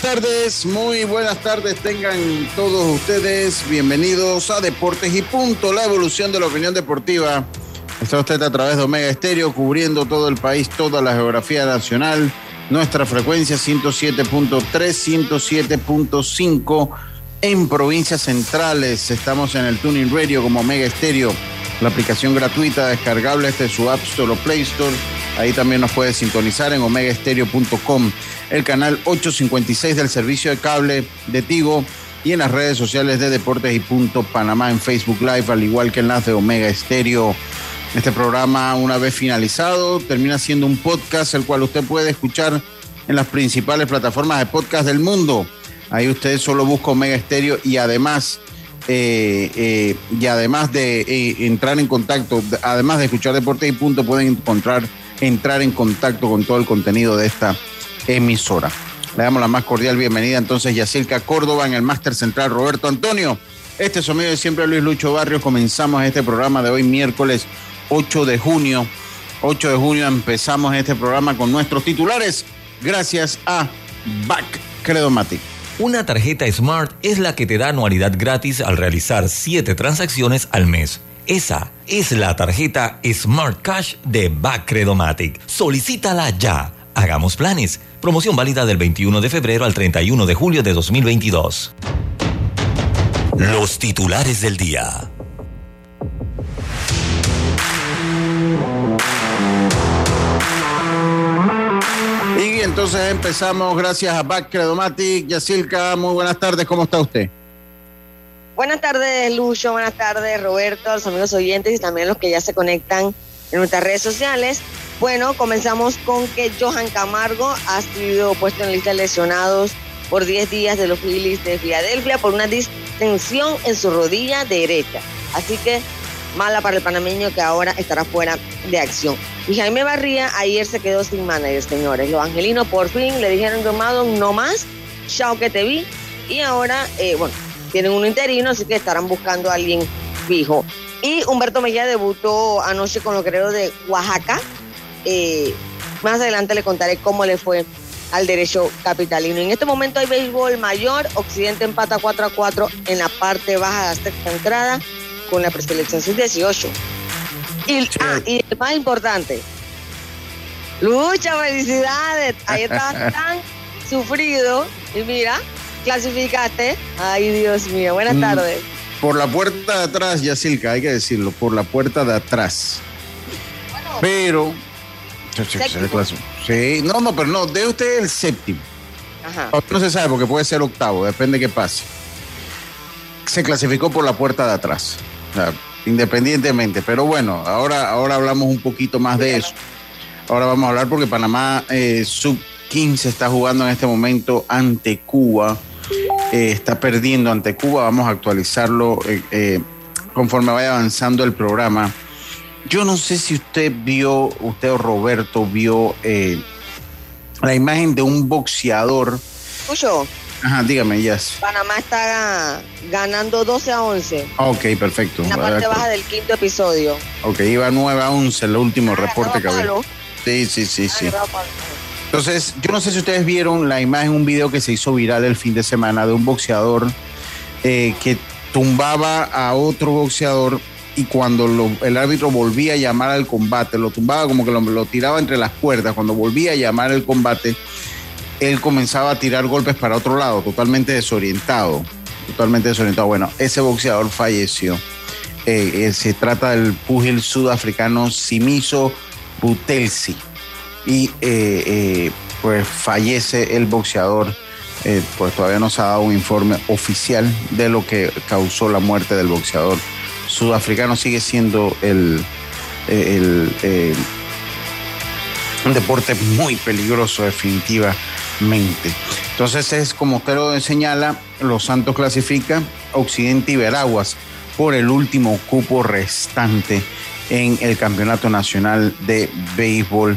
Tardes, muy buenas tardes tengan todos ustedes. Bienvenidos a Deportes y Punto, la evolución de la opinión deportiva. Está usted a través de Omega Estéreo, cubriendo todo el país, toda la geografía nacional. Nuestra frecuencia 107.3, 107.5 en provincias centrales. Estamos en el Tuning Radio como Omega Estéreo, la aplicación gratuita descargable desde su App Store o Play Store. Ahí también nos puede sintonizar en omegaestereo.com, el canal 856 del servicio de cable de Tigo y en las redes sociales de Deportes y Punto Panamá en Facebook Live, al igual que en las de Omega Estéreo. Este programa, una vez finalizado, termina siendo un podcast, el cual usted puede escuchar en las principales plataformas de podcast del mundo. Ahí usted solo busca Omega Estéreo y además eh, eh, y además de eh, entrar en contacto, además de escuchar Deportes y Punto, pueden encontrar, entrar en contacto con todo el contenido de esta emisora. Le damos la más cordial bienvenida entonces Yacilca Córdoba en el Máster Central Roberto Antonio. Este es su de siempre Luis Lucho Barrios. Comenzamos este programa de hoy miércoles 8 de junio. 8 de junio empezamos este programa con nuestros titulares gracias a Back Credomatic. Una tarjeta Smart es la que te da anualidad gratis al realizar 7 transacciones al mes. Esa es la tarjeta Smart Cash de Backcredomatic. Solicítala ya. Hagamos planes. Promoción válida del 21 de febrero al 31 de julio de 2022. Los titulares del día. Entonces empezamos gracias a Back Credomatic. Yacilca, muy buenas tardes, ¿cómo está usted? Buenas tardes, Lucho. Buenas tardes, Roberto, a los amigos oyentes y también los que ya se conectan en nuestras redes sociales. Bueno, comenzamos con que Johan Camargo ha sido puesto en lista de lesionados por 10 días de los Phillies de Filadelfia por una distensión en su rodilla derecha. Así que mala para el panameño que ahora estará fuera de acción. Y Jaime Barría ayer se quedó sin manager, señores. Los angelinos por fin le dijeron tomado no más, chao que te vi. Y ahora, eh, bueno, tienen un interino, así que estarán buscando a alguien fijo. Y Humberto Mejía debutó anoche con los guerreros de Oaxaca. Eh, más adelante le contaré cómo le fue al derecho capitalino. En este momento hay béisbol mayor, Occidente empata 4 a 4 en la parte baja de la sexta entrada con la preselección sub-18. Y, ah, y el más importante, Lucha, felicidades. Ahí estabas tan sufrido y mira, clasificaste. Ay, Dios mío, buenas Mm. tardes. Por la puerta de atrás, Yacilca, hay que decirlo, por la puerta de atrás. Pero. Sí, no, no, pero no, de usted el séptimo. Ajá. No se sabe porque puede ser octavo, depende de qué pase. Se clasificó por la puerta de atrás, independientemente. Pero bueno, ahora, ahora hablamos un poquito más de eso. Ahora vamos a hablar porque Panamá eh, sub 15 está jugando en este momento ante Cuba. Eh, está perdiendo ante Cuba. Vamos a actualizarlo eh, eh, conforme vaya avanzando el programa. Yo no sé si usted vio, usted o Roberto vio eh, la imagen de un boxeador. Ajá, dígame, yes. Panamá está ganando 12 a 11 Ok, perfecto. en la parte baja del quinto episodio. Ok, iba 9 a 11 el último reporte que había. Sí, sí, sí, sí. Entonces, yo no sé si ustedes vieron la imagen, un video que se hizo viral el fin de semana de un boxeador eh, que tumbaba a otro boxeador y cuando lo- el árbitro volvía a llamar al combate, lo tumbaba como que lo, lo tiraba entre las cuerdas, cuando volvía a llamar el combate, él comenzaba a tirar golpes para otro lado, totalmente desorientado, totalmente desorientado. Bueno, ese boxeador falleció. Eh, se trata del púgil sudafricano Simiso Butelsi. Y pues fallece el boxeador. pues todavía no se ha dado un informe oficial de lo que causó la muerte del boxeador sudafricano. Sigue siendo el, el un deporte muy peligroso Entonces es como usted lo señala, Los Santos clasifica Occidente y Veraguas por el último cupo restante en el Campeonato Nacional de Béisbol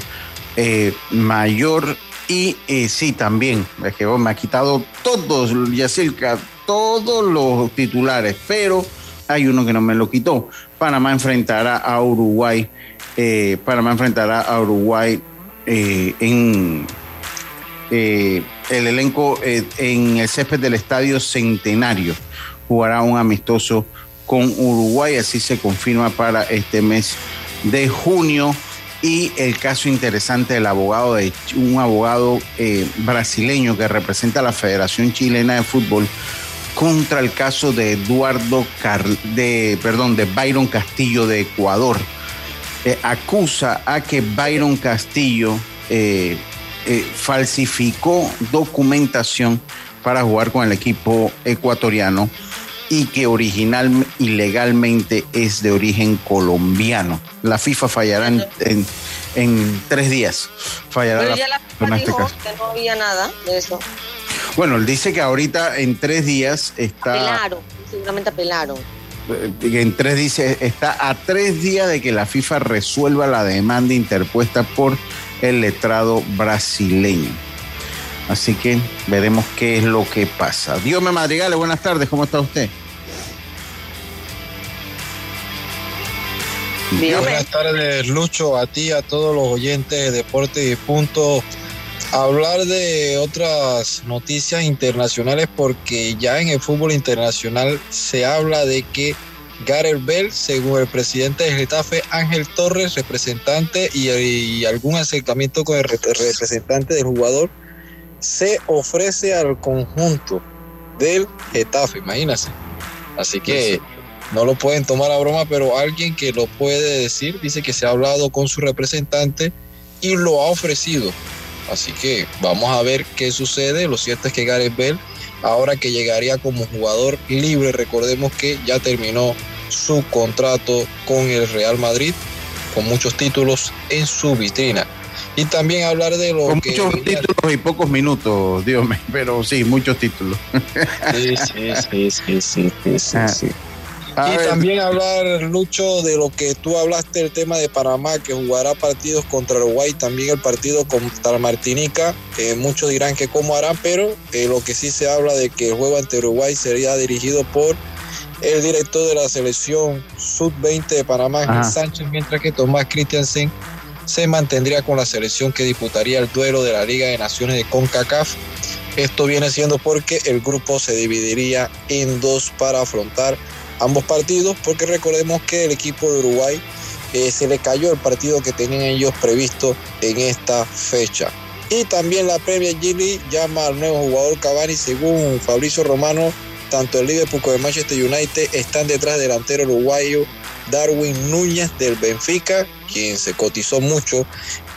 eh, Mayor. Y eh, sí, también, es que me ha quitado todos, Yacirca, todos los titulares, pero hay uno que no me lo quitó. Panamá enfrentará a Uruguay. Eh, Panamá enfrentará a Uruguay en eh, el elenco eh, en el césped del Estadio Centenario. Jugará un amistoso con Uruguay, así se confirma para este mes de junio. Y el caso interesante del abogado, de un abogado brasileño que representa a la Federación Chilena de Fútbol contra el caso de Eduardo de, perdón, de Byron Castillo de Ecuador eh, acusa a que Byron Castillo eh, eh, falsificó documentación para jugar con el equipo ecuatoriano y que original y legalmente es de origen colombiano. La FIFA fallará en, tres días. Fallará Pero ya la FIFA este dijo que no había nada de eso. Bueno, él dice que ahorita en tres días está... Apelaron, seguramente apelaron en tres dice, está a tres días de que la FIFA resuelva la demanda interpuesta por el letrado brasileño. Así que veremos qué es lo que pasa. Dios me madrigale, buenas tardes, ¿cómo está usted? Buenas tardes, Lucho, a ti, a todos los oyentes de Deporte y Punto hablar de otras noticias internacionales porque ya en el fútbol internacional se habla de que Gareth Bell, según el presidente del Getafe, Ángel Torres, representante y, algún acercamiento con el representante del jugador, se ofrece al conjunto del Getafe, imagínense. Así que no lo pueden tomar a broma, pero alguien que lo puede decir dice que se ha hablado con su representante y lo ha ofrecido Así que vamos a ver qué sucede. Lo cierto es que Gareth Bell, ahora que llegaría como jugador libre, recordemos que ya terminó su contrato con el Real Madrid, con muchos títulos en su vitrina. Y también hablar de lo con Muchos títulos y pocos minutos, Dios mío, pero sí, muchos títulos. Sí, sí, sí, sí, sí, sí, sí. Ah y también hablar, Lucho, de lo que tú hablaste, el tema de Panamá, que jugará partidos contra Uruguay, también el partido contra Martinica. Eh, muchos dirán que cómo harán, pero eh, lo que sí se habla de que el juego ante Uruguay sería dirigido por el director de la selección sub-20 de Panamá, Sánchez, mientras que Tomás Christiansen se mantendría con la selección que disputaría el duelo de la Liga de Naciones de CONCACAF. Esto viene siendo porque el grupo se dividiría en dos para afrontar ambos partidos, porque recordemos que el equipo de Uruguay eh, se le cayó el partido que tenían ellos previsto en esta fecha. Y también la Premier League llama al nuevo jugador Cavani, según Fabricio Romano, tanto el Liverpool como el Manchester United están detrás del delantero uruguayo Darwin Núñez del Benfica, quien se cotizó mucho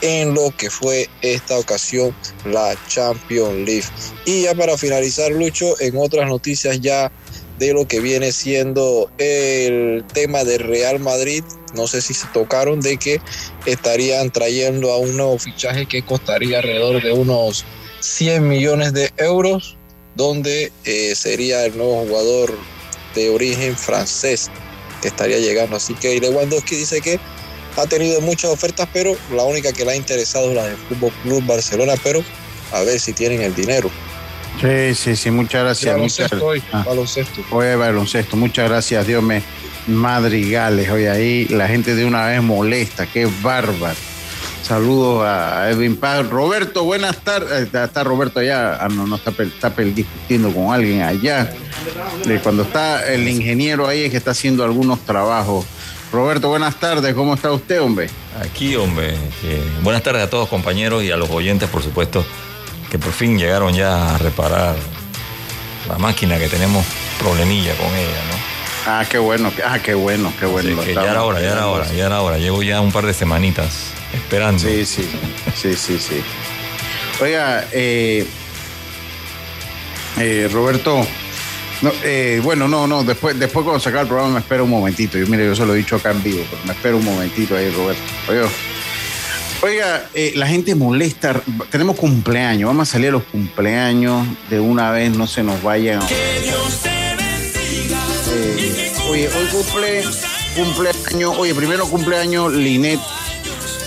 en lo que fue esta ocasión la Champions League. Y ya para finalizar, Lucho, en otras noticias ya de lo que viene siendo el tema de Real Madrid. No sé si se tocaron de que estarían trayendo a un nuevo fichaje que costaría alrededor de unos 100 millones de euros, donde eh, sería el nuevo jugador de origen francés que estaría llegando. Así que Lewandowski dice que ha tenido muchas ofertas, pero la única que le ha interesado es la del Fútbol Club Barcelona, pero a ver si tienen el dinero. Sí, sí, sí, muchas gracias. Baloncesto hoy, ah. baloncesto. Hoy baloncesto, muchas gracias, Dios me madrigales. Hoy ahí la gente de una vez molesta, qué bárbaro. Saludos a Edwin Paz. Roberto, buenas tardes. Eh, está, Roberto allá, ah, no, no está, está discutiendo con alguien allá. Cuando está el ingeniero ahí es que está haciendo algunos trabajos. Roberto, buenas tardes. ¿Cómo está usted, hombre? Aquí, hombre. buenas tardes a todos, compañeros, y a los oyentes, por supuesto que por fin llegaron ya a reparar la máquina que tenemos problemilla con ella, ¿no? Ah, qué bueno, ah, qué bueno, qué bueno. ya era hora, ya era hora, ya era hora. Llevo ya un par de semanitas esperando. Sí, sí, sí, sí, sí. Oiga, eh, eh, Roberto, no, eh, bueno, no, no, después, después cuando sacar el programa me espera un momentito. Yo, mire, yo se lo he dicho acá en vivo, pero me espera un momentito ahí, Roberto. Oiga, oiga eh, la gente molesta. Tenemos cumpleaños, vamos a salir a los cumpleaños de una vez, no se nos vayan. Eh, oye, hoy cumple cumpleaños, oye, primero cumpleaños Linet,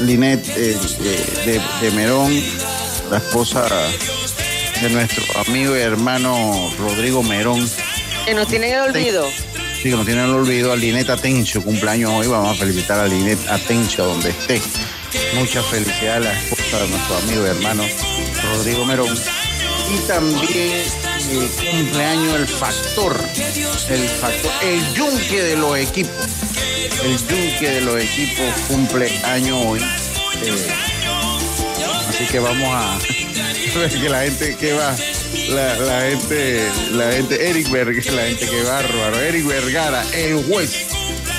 Linet eh, de, de Merón, la esposa de nuestro amigo y hermano Rodrigo Merón. Que nos tienen el olvido. Sí, que nos tienen el olvido. A Linet Atencio, cumpleaños hoy. Vamos a felicitar a Linet Atencio donde esté. Mucha felicidad a la esposa de nuestro amigo y hermano Rodrigo Merón. Y también el eh, cumpleaños el factor, el factor, el yunque de los equipos. El yunque de los equipos cumple año hoy. Eh, así que vamos a que la gente que va, la, gente, la gente, Eric Vergara, la gente que bárbaro, Eric Vergara, el juez,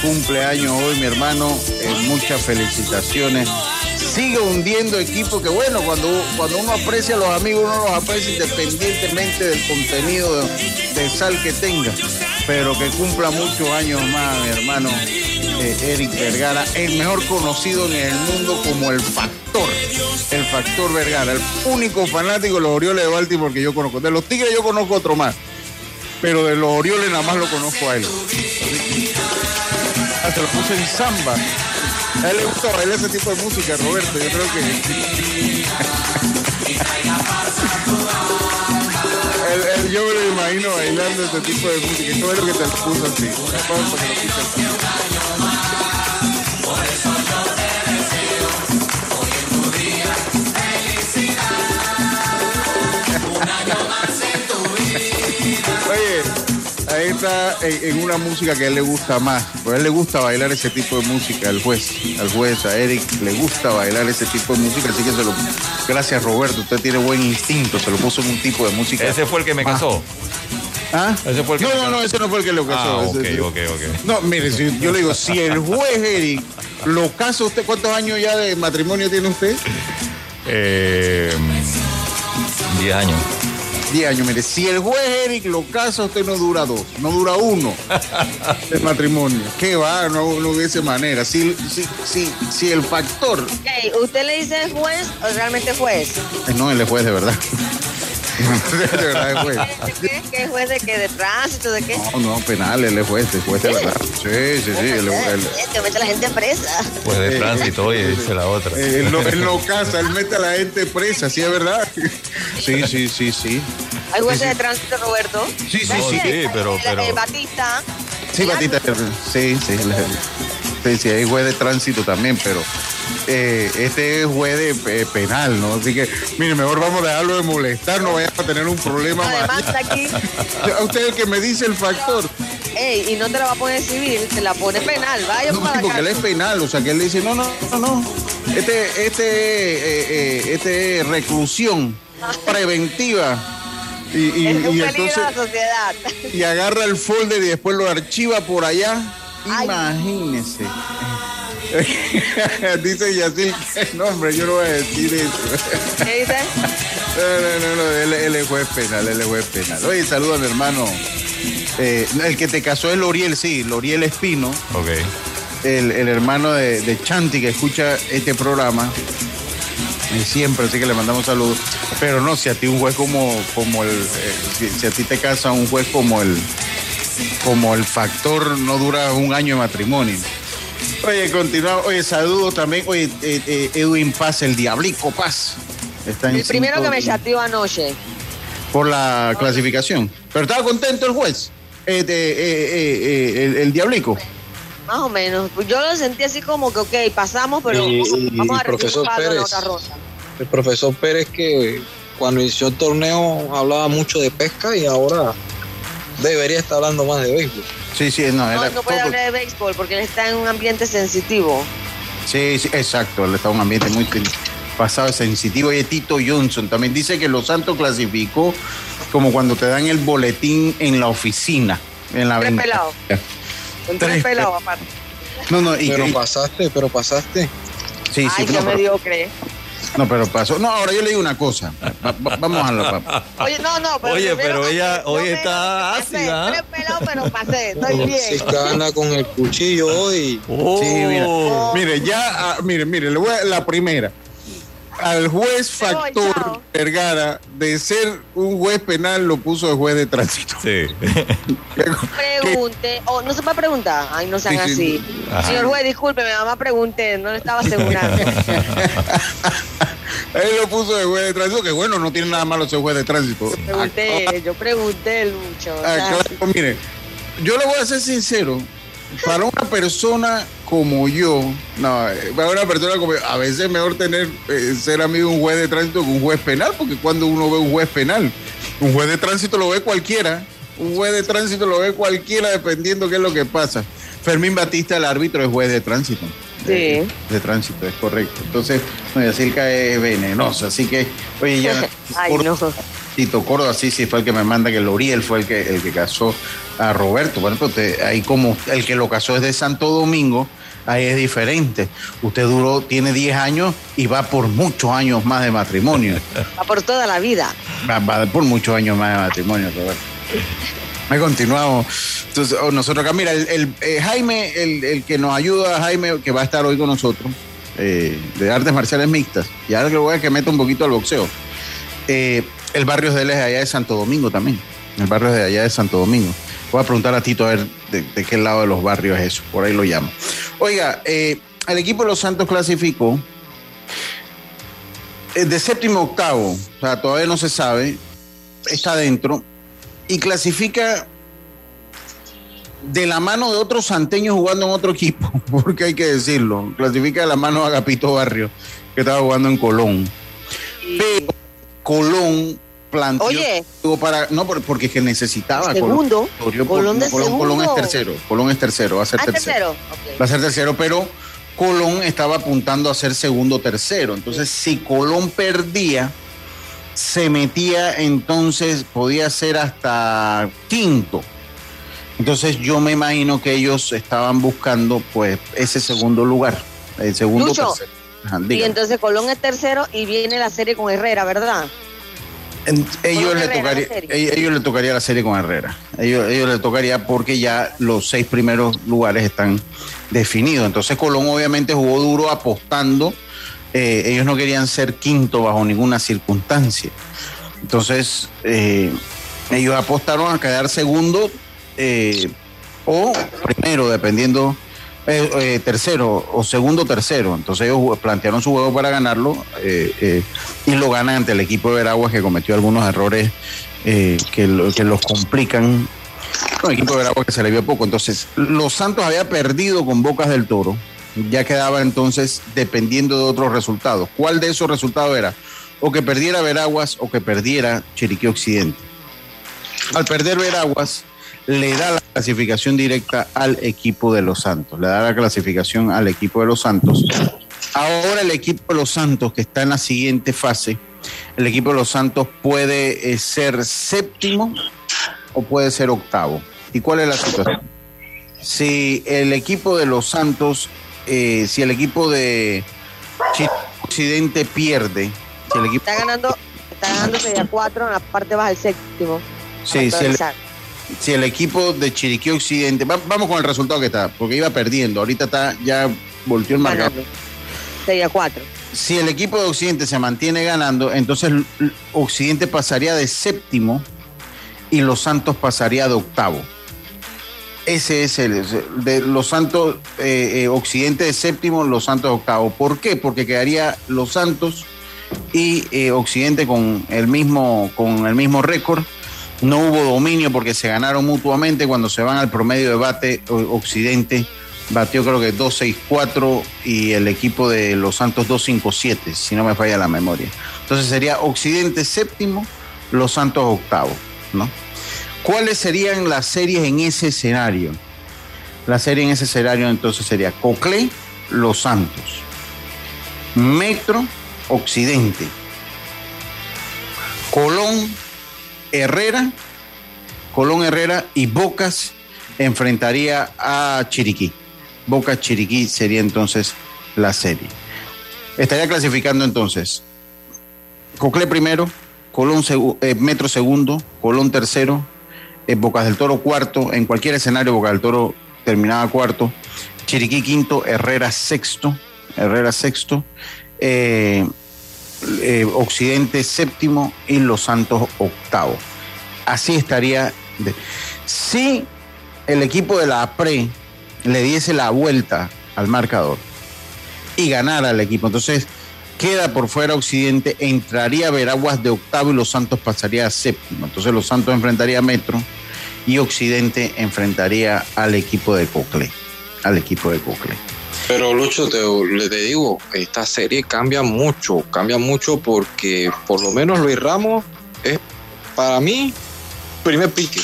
cumpleaños hoy, mi hermano, eh, muchas felicitaciones. Sigue hundiendo equipo que bueno, cuando, cuando uno aprecia a los amigos, uno los aprecia independientemente del contenido de, sal que tenga, pero que cumpla muchos años más, mi hermano eh, Eric Vergara, el mejor conocido en el mundo como el factor el factor Vergara, el único fanático de los Orioles de Baltimore que yo conozco. De los Tigres yo conozco otro más, pero de los Orioles nada más lo conozco a él. Hasta lo puse en samba. A él le gusta bailar ese tipo de música, Roberto. Yo creo que. yo me lo imagino bailando ese tipo de música. Y todo lo que te puso así. ahí está en, una música que a él le gusta más. Pues a él le gusta bailar ese tipo de música, al juez, al juez, a Eric le gusta bailar ese tipo de música, así que se lo. Gracias Roberto, usted tiene buen instinto, se lo puso en un tipo de música. Ese fue el que me casó. ¿Ah? ¿Ese fue el que no, no, no, ese no fue el que lo casó. Ah, ok, ok, ok. No, mire, si, yo le digo, si el juez Eric lo casa usted, ¿cuántos años ya de matrimonio tiene usted? Eh, diez años. 10 años. Mire, si el juez Eric lo casa, usted no dura dos, no dura uno de matrimonio. ¿Qué va? No, no de esa manera. Si, si, si, si el factor. ¿Usted le dice juez o realmente juez? Eh, no, él es juez de verdad. De verdad es juez. ¿De qué? ¿Qué juez de qué? ¿De tránsito? ¿De qué? No, no, penal, él es juez, es juez de verdad. Sí, sí, sí. Él, él, él, mete a la gente presa. Pues de tránsito, oye, dice la otra. Él no, él no casa, él mete a la gente presa, ¿sí es verdad? Sí, sí, sí, sí. ¿Hay jueces de tránsito, Roberto? Sí, sí, sí, sí, pero... pero... Batista. Sí, Batista, sí, sí. Sí, sí, hay juez de tránsito también, pero eh, este es juez de, eh, penal, ¿no? Así que, mire, mejor vamos a dejarlo de molestar, no vayamos a tener un problema Además, aquí. A usted el que me dice el factor. Ey, y no te la va a poner civil, te la pone penal, vaya no, porque él es penal, o sea que él dice, no, no, no, no. Este, este, eh, este reclusión preventiva. Y, y, y entonces, y agarra el folder y después lo archiva por allá. Imagínese. dice Yacil, no hombre, yo no voy a decir eso. ¿Qué dice? no, no, no, él, él, es juez penal, él es juez penal. Oye, saluda a mi hermano. Eh, el que te casó es Loriel, sí, Loriel Espino. Ok. El, el hermano de, de, Chanti que escucha este programa. Y siempre, así que le mandamos saludos. Pero no, si a ti un juez como, como el. Eh, si, a ti te casa un juez como el. Como el factor no dura un año de matrimonio. Oye, continuamos. Oye, saludo también. Oye, eh, eh, Edwin Paz, el Diablico Paz. Está el primero que me chateó anoche. Por la clasificación. Pero estaba contento el juez. Eh, el, el, Diablico. Más o menos. Yo lo sentí así como que, ok, pasamos, pero vamos a profesor Pérez, El profesor Pérez que cuando inició el torneo hablaba mucho de pesca y ahora debería estar hablando más de béisbol. Sí, sí, no, era no, puede hablar de béisbol porque él está en un ambiente sensitivo. Sí, sí, exacto, él está en un ambiente muy pasado sensitivo. Y Tito Johnson también dice que Los Santos clasificó como cuando te dan el boletín en la oficina, en la ventana. Con tres pelados aparte. No, no, y pero pasaste, pero pasaste. Sí, sí, Ay, qué mediocre. No, pero pasó. No, ahora yo le digo una cosa. vamos a la papá. Oye, no, no, pero. Oye, pero ella hoy está ácida. Tres pelados, pero pasé. Estoy bien. Se gana con el cuchillo hoy. Oh. Sí, mira. Mire, ya, ah, mire, mire, le voy a la primera al juez Factor Vergara de ser un juez penal lo puso de juez de tránsito. Sí. Pregunte, o no se puede preguntar, ay, no sean así. Señor juez, disculpe, mi mamá pregunté, no le estaba asegurando. Él lo puso de juez de tránsito, que bueno, no tiene nada malo ser juez de tránsito. Yo pregunté, yo pregunté, Lucho. Ah, claro, mire, yo le voy a ser sincero, para una persona como yo, no, para una persona como yo, a veces es mejor tener, eh, ser amigo de un juez de tránsito que un juez penal, porque cuando uno ve un juez penal, un juez de tránsito lo ve cualquiera, un juez de tránsito lo ve cualquiera dependiendo qué es lo que pasa. Fermín Batista, el árbitro, es juez de tránsito. Sí. Eh, de, tránsito, es correcto. Entonces, no, Yacirca es venenosa, así que, oye, ya. Ay, no. Tito Córdoba, sí, sí, fue el que me manda que Loriel fue el que, el que casó a Roberto. Bueno, pues ahí como el que lo casó es de Santo Domingo, ahí es diferente. Usted duró, tiene 10 años y va por muchos años más de matrimonio. Va por toda la vida. Va, por muchos años más de matrimonio, Roberto. Me continuamos. Entonces, oh, nosotros acá, mira, el, eh, Jaime, el, que nos ayuda, Jaime, que va a estar hoy con nosotros, eh, de artes marciales mixtas, y ahora que voy a que meta un poquito al boxeo. Eh, el barrio es de allá de Santo Domingo también. El barrio es de allá de Santo Domingo. Voy a preguntar a Tito a ver de, qué lado de los barrios es eso. Por ahí lo llamo. Oiga, eh, el equipo de los Santos clasificó eh, de séptimo a octavo. O sea, todavía no se sabe. Está dentro. Y clasifica de la mano de otros santeños jugando en otro equipo, porque hay que decirlo. Clasifica de la mano a Agapito Barrio, que estaba jugando en Colón. Pero Colón planteó Oye, para no porque que necesitaba segundo Colón, Colón, es tercero Colón es tercero va a ser ah, tercero, va a ser tercero pero Colón estaba apuntando a ser segundo tercero. Entonces si Colón perdía se metía entonces podía ser hasta quinto. Entonces yo me imagino que ellos estaban buscando pues ese segundo lugar el segundo tercero. Y entonces Colón es tercero y viene la serie con Herrera verdad ellos le, tocaría, ellos le tocaría la serie con Herrera. Ellos, ellos le tocaría porque ya los seis primeros lugares están definidos. Entonces Colón obviamente jugó duro apostando. Eh, ellos no querían ser quinto bajo ninguna circunstancia. Entonces eh, ellos apostaron a quedar segundo eh, o primero, dependiendo eh, eh, tercero o segundo tercero. Entonces ellos plantearon su juego para ganarlo eh, y lo ganan ante el equipo de Veraguas que cometió algunos errores que, que, los complican. el equipo de Veraguas que se le vio poco. Entonces, los Santos había perdido con Bocas del Toro. Ya quedaba entonces dependiendo de otros resultados. ¿Cuál de esos resultados era? O que perdiera Veraguas o que perdiera Chiriquí Occidente. Al perder Veraguas, le da la clasificación directa al equipo de los Santos, le da la clasificación al equipo de los Santos. Ahora el equipo de los Santos, que está en la siguiente fase, el equipo de los Santos puede eh, ser séptimo o puede ser octavo. ¿Y cuál es la situación? Si el equipo de los Santos, eh, si el equipo de Occidente pierde, si el equipo... Está ganando, está ganando sería cuatro en la parte baja del séptimo. Sí, si el, si el equipo de Chiriquí Occidente, vamos con el resultado que está, porque iba perdiendo, ahorita está, ya volteó el marcador. Sería cuatro. Si el equipo de Occidente se mantiene ganando, entonces Occidente pasaría de séptimo y Los Santos pasaría de octavo. Ese es el de Los Santos, eh, eh, Occidente de séptimo, Los Santos de octavo. ¿Por qué? Porque quedaría Los Santos y eh, Occidente con el mismo, con el mismo récord no hubo dominio porque se ganaron mutuamente. Cuando se van al promedio de bate, Occidente batió creo que 2-6-4 y el equipo de Los Santos 2-5-7, si no me falla la memoria. Entonces sería Occidente séptimo, Los Santos octavo, ¿no? ¿Cuáles serían las series en ese escenario? La serie en ese escenario entonces sería Cocle, Los Santos, Metro, Occidente, Colón, Herrera, Colón Herrera y Bocas enfrentaría a Chiriquí. Boca Chiriquí sería entonces la serie. Estaría clasificando entonces Cocle primero, Colón eh, Metro segundo, Colón tercero, eh, Bocas del Toro cuarto, en cualquier escenario Boca del Toro terminaba cuarto, Chiriquí quinto, Herrera sexto, Herrera sexto, eh, Occidente séptimo y Los Santos octavo. Así estaría. Si el equipo de la APRE le diese la vuelta al marcador y ganara el equipo, entonces queda por fuera Occidente, entraría Veraguas de octavo y Los Santos pasaría a séptimo. Entonces Los Santos enfrentaría a Metro y Occidente enfrentaría al equipo de Cocle. Al equipo de Cocle. Pero Lucho, te, te digo, esta serie cambia mucho, cambia mucho porque por lo menos Luis Ramos es para mí primer pique.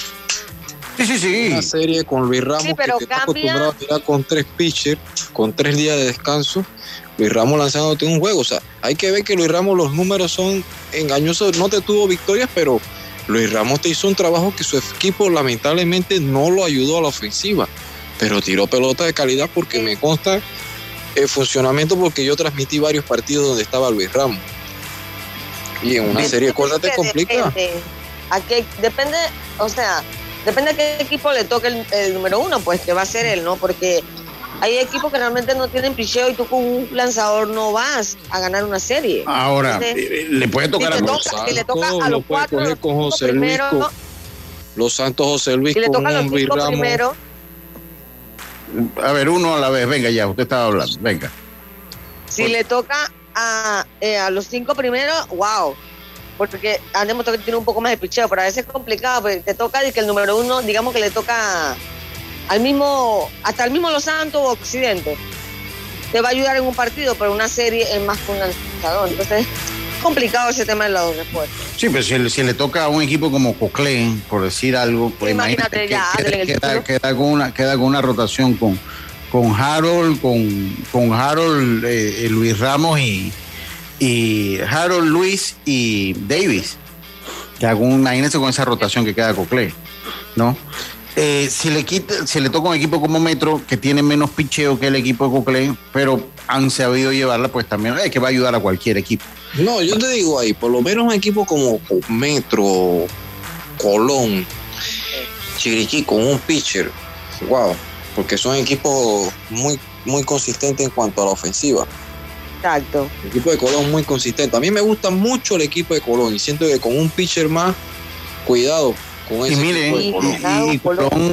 Sí, sí, sí. Una serie con Luis Ramos pero que está acostumbrado a tirar con tres pitchers, con tres días de descanso. Luis Ramos lanzándote un juego. O sea, hay que ver que Luis Ramos los números son engañosos. No te tuvo victorias, pero Luis Ramos te hizo un trabajo que su equipo lamentablemente no lo ayudó a la ofensiva. Pero tiró pelota de calidad porque me consta el funcionamiento porque yo transmití varios partidos donde estaba Luis Ramos. Y en una serie corta te complica. ¿A qué? Depende, o sea, depende a qué equipo le toque el, el número uno, pues que va a ser él, ¿no? Porque hay equipos que realmente no tienen picheo y tú con un lanzador no vas a ganar una serie. Ahora, le puede tocar a los Santos. le toca a los cuatro, con José Luis, los Santos José Luis si le toca a los Luis Ramos. Primero, a ver, uno a la vez, venga ya, usted estaba hablando, venga. Si le toca a, eh, a los cinco primeros, wow, porque han demostrado que tiene un poco más de picheo, pero a veces es complicado, porque te toca y que el número uno, digamos que le toca al mismo, hasta el mismo Los Santos o Occidente, te va a ayudar en un partido, pero una serie es más con un lanzador. Entonces, es complicado ese tema de los respuestas. Sí, pero si, le toca a un equipo como Coclén, por decir algo, pues imagínate, ya, queda, con una, queda con una rotación con, con Harold, con, con Harold, eh, eh, Luis Ramos y, y Harold, Luis y Davis. Que imagínense con esa rotación que queda Coclé, ¿no? Eh, si le quita, si le toca un equipo como Metro, que tiene menos picheo que el equipo de Coclé, pero han sabido llevarla, pues también es que va a ayudar a cualquier equipo. No, yo te digo ahí, por lo menos un equipo como Metro, Colón, Chiriquí con un pitcher, wow, porque son equipos muy, muy consistentes en cuanto a la ofensiva. Exacto. El equipo de Colón muy consistente. A mí me gusta mucho el equipo de Colón y siento que con un pitcher más, cuidado, y miren,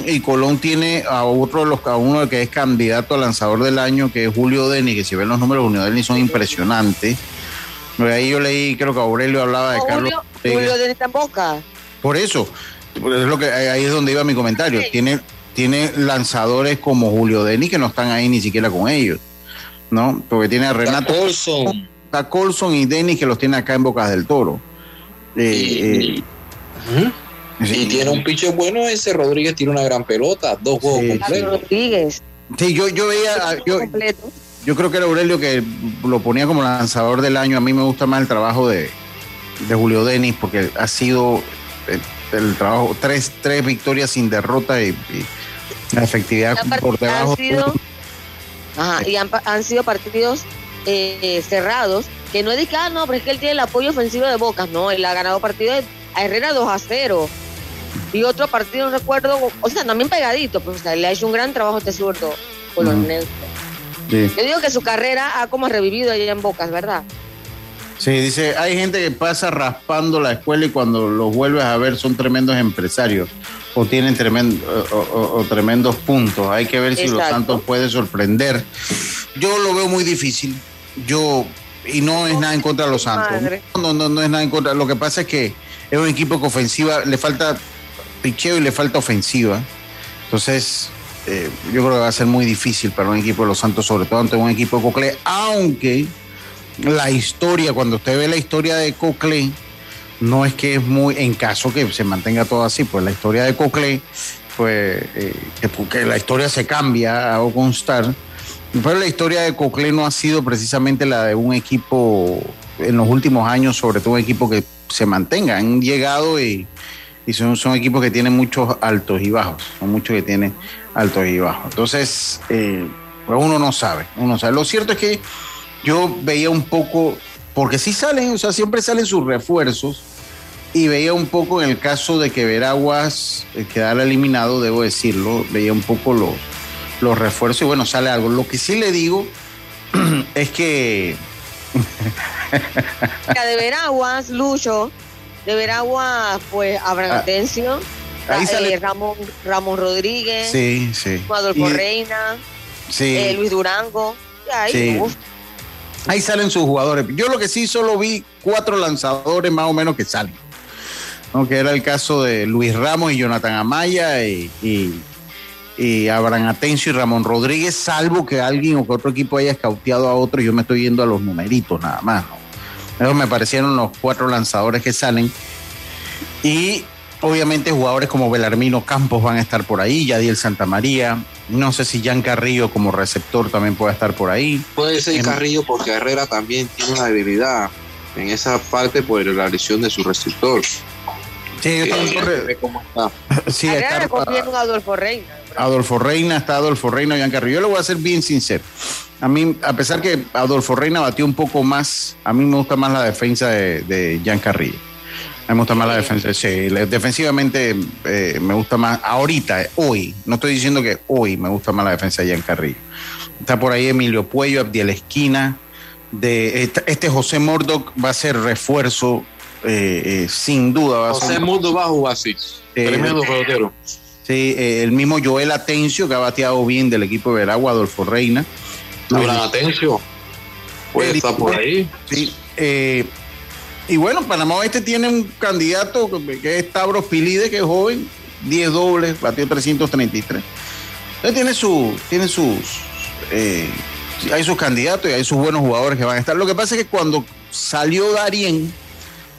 y, Colón, tiene a otro de los a uno que es candidato a lanzador del año, que es Julio Deni, que si ven los números de Julio Deni son impresionantes. Ahí yo leí, creo que Aurelio hablaba de Carlos. Julio, Deni está en boca. Por eso, es lo que ahí es donde iba mi comentario. Tiene, tiene lanzadores como Julio Deni que no están ahí ni siquiera con ellos. ¿No? Porque tiene a Renato Colson. Está Colson y Denis que los tiene acá en Bocas del Toro. Eh, eh, y tiene un piche bueno ese Rodríguez, tiene una gran pelota, dos juegos completos. Rodríguez. Sí, yo, yo veía, yo, yo creo que era Aurelio que lo ponía como lanzador del año. A mí me gusta más el trabajo de, Julio Denis porque ha sido el, trabajo, tres, tres victorias sin derrota y, la efectividad por debajo. Han sido, ajá, y han, sido partidos eh, cerrados que no es de que, ah, no, pero es que él tiene el apoyo ofensivo de Bocas, no, él ha ganado partidos a Herrera 2 a 0 y otro partido, no recuerdo, o sea, también pegadito, pues le ha hecho un gran trabajo este zurdo colonel. Yo digo que su carrera ha como revivido allá en Bocas, ¿verdad? Sí, dice, hay gente que pasa raspando la escuela y cuando los vuelves a ver son tremendos empresarios o tienen tremendo, o, tremendos puntos. Hay que ver si los Santos puede sorprender. Yo lo veo muy difícil. Yo, y no es nada en contra de los Santos. No, no, no es nada en contra. Lo que pasa es que es un equipo que ofensiva le falta picheo y le falta ofensiva. Entonces, eh, yo creo que va a ser muy difícil para un equipo de los Santos, sobre todo ante un equipo de Cocle, aunque la historia, cuando usted ve la historia de Cocle, no es que es muy, en caso que se mantenga todo así, pues la historia de Cocle, pues eh, que, la historia se cambia, hago constar, pero la historia de Cocle no ha sido precisamente la de un equipo en los últimos años, sobre todo un equipo que se mantenga. Han llegado y y son, son equipos que tienen muchos altos y bajos, son muchos que tienen altos y bajos. Entonces, eh, pues uno no sabe, uno sabe. Lo cierto es que yo veía un poco, porque sí salen, o sea, siempre salen sus refuerzos, y veía un poco en el caso de que Veraguas eh, quedara eliminado, debo decirlo, veía un poco los, los refuerzos y bueno, sale algo. Lo que sí le digo es que... de Veraguas, Lucho, de Veraguas, pues Abraham ah, ahí sale... Eh, Ramón, Ramón Rodríguez, sí, sí. Adolfo Reina, sí. Eh, Luis Durango, ahí Ahí salen sus jugadores. Yo lo que sí solo vi cuatro lanzadores más o menos que salen que era el caso de Luis Ramos y Jonathan Amaya y, y, Abraham Atencio y Ramón Rodríguez, salvo que alguien o que otro equipo haya escauteado a otro, yo me estoy yendo a los numeritos nada más. ¿no? me parecieron los cuatro lanzadores que salen. Y obviamente jugadores como Belarmino Campos van a estar por ahí, Yadiel Santamaría, no sé si Jan Carrillo como receptor también puede estar por ahí. Puede ser Carrillo porque Herrera también tiene una debilidad en esa parte por la lesión de su receptor. Sí, ¿Cómo está? Sí, está, Adolfo Reina. Adolfo Reina, está Adolfo Reina y Jan Carrillo. Yo le voy a ser bien sincero. A mí, a pesar que Adolfo Reina batió un poco más, a mí me gusta más la defensa de, de Jan Carrillo. Me gusta más la defensa. Sí, defensivamente eh, me gusta más. Ahorita, hoy, no estoy diciendo que hoy me gusta más la defensa de Jan Carrillo. Está por ahí Emilio Puello, Abdiel Esquina. De, este José Mordoc va a ser refuerzo eh, eh, sin duda. José Mundo va a jugar así. Tremendo pelotero. Sí, eh, el mismo Joel Atencio, que ha bateado bien del equipo de Veragua, Adolfo Reina. Atencio. Puede estar por ahí. Sí. Y bueno, Panamá Oeste tiene un candidato que es Tabros Pilide, que es joven, 10 dobles, batió 333. Entonces tiene, su, tiene sus. hay sus candidatos y hay sus buenos jugadores que van a estar. Lo que pasa es que cuando salió Darien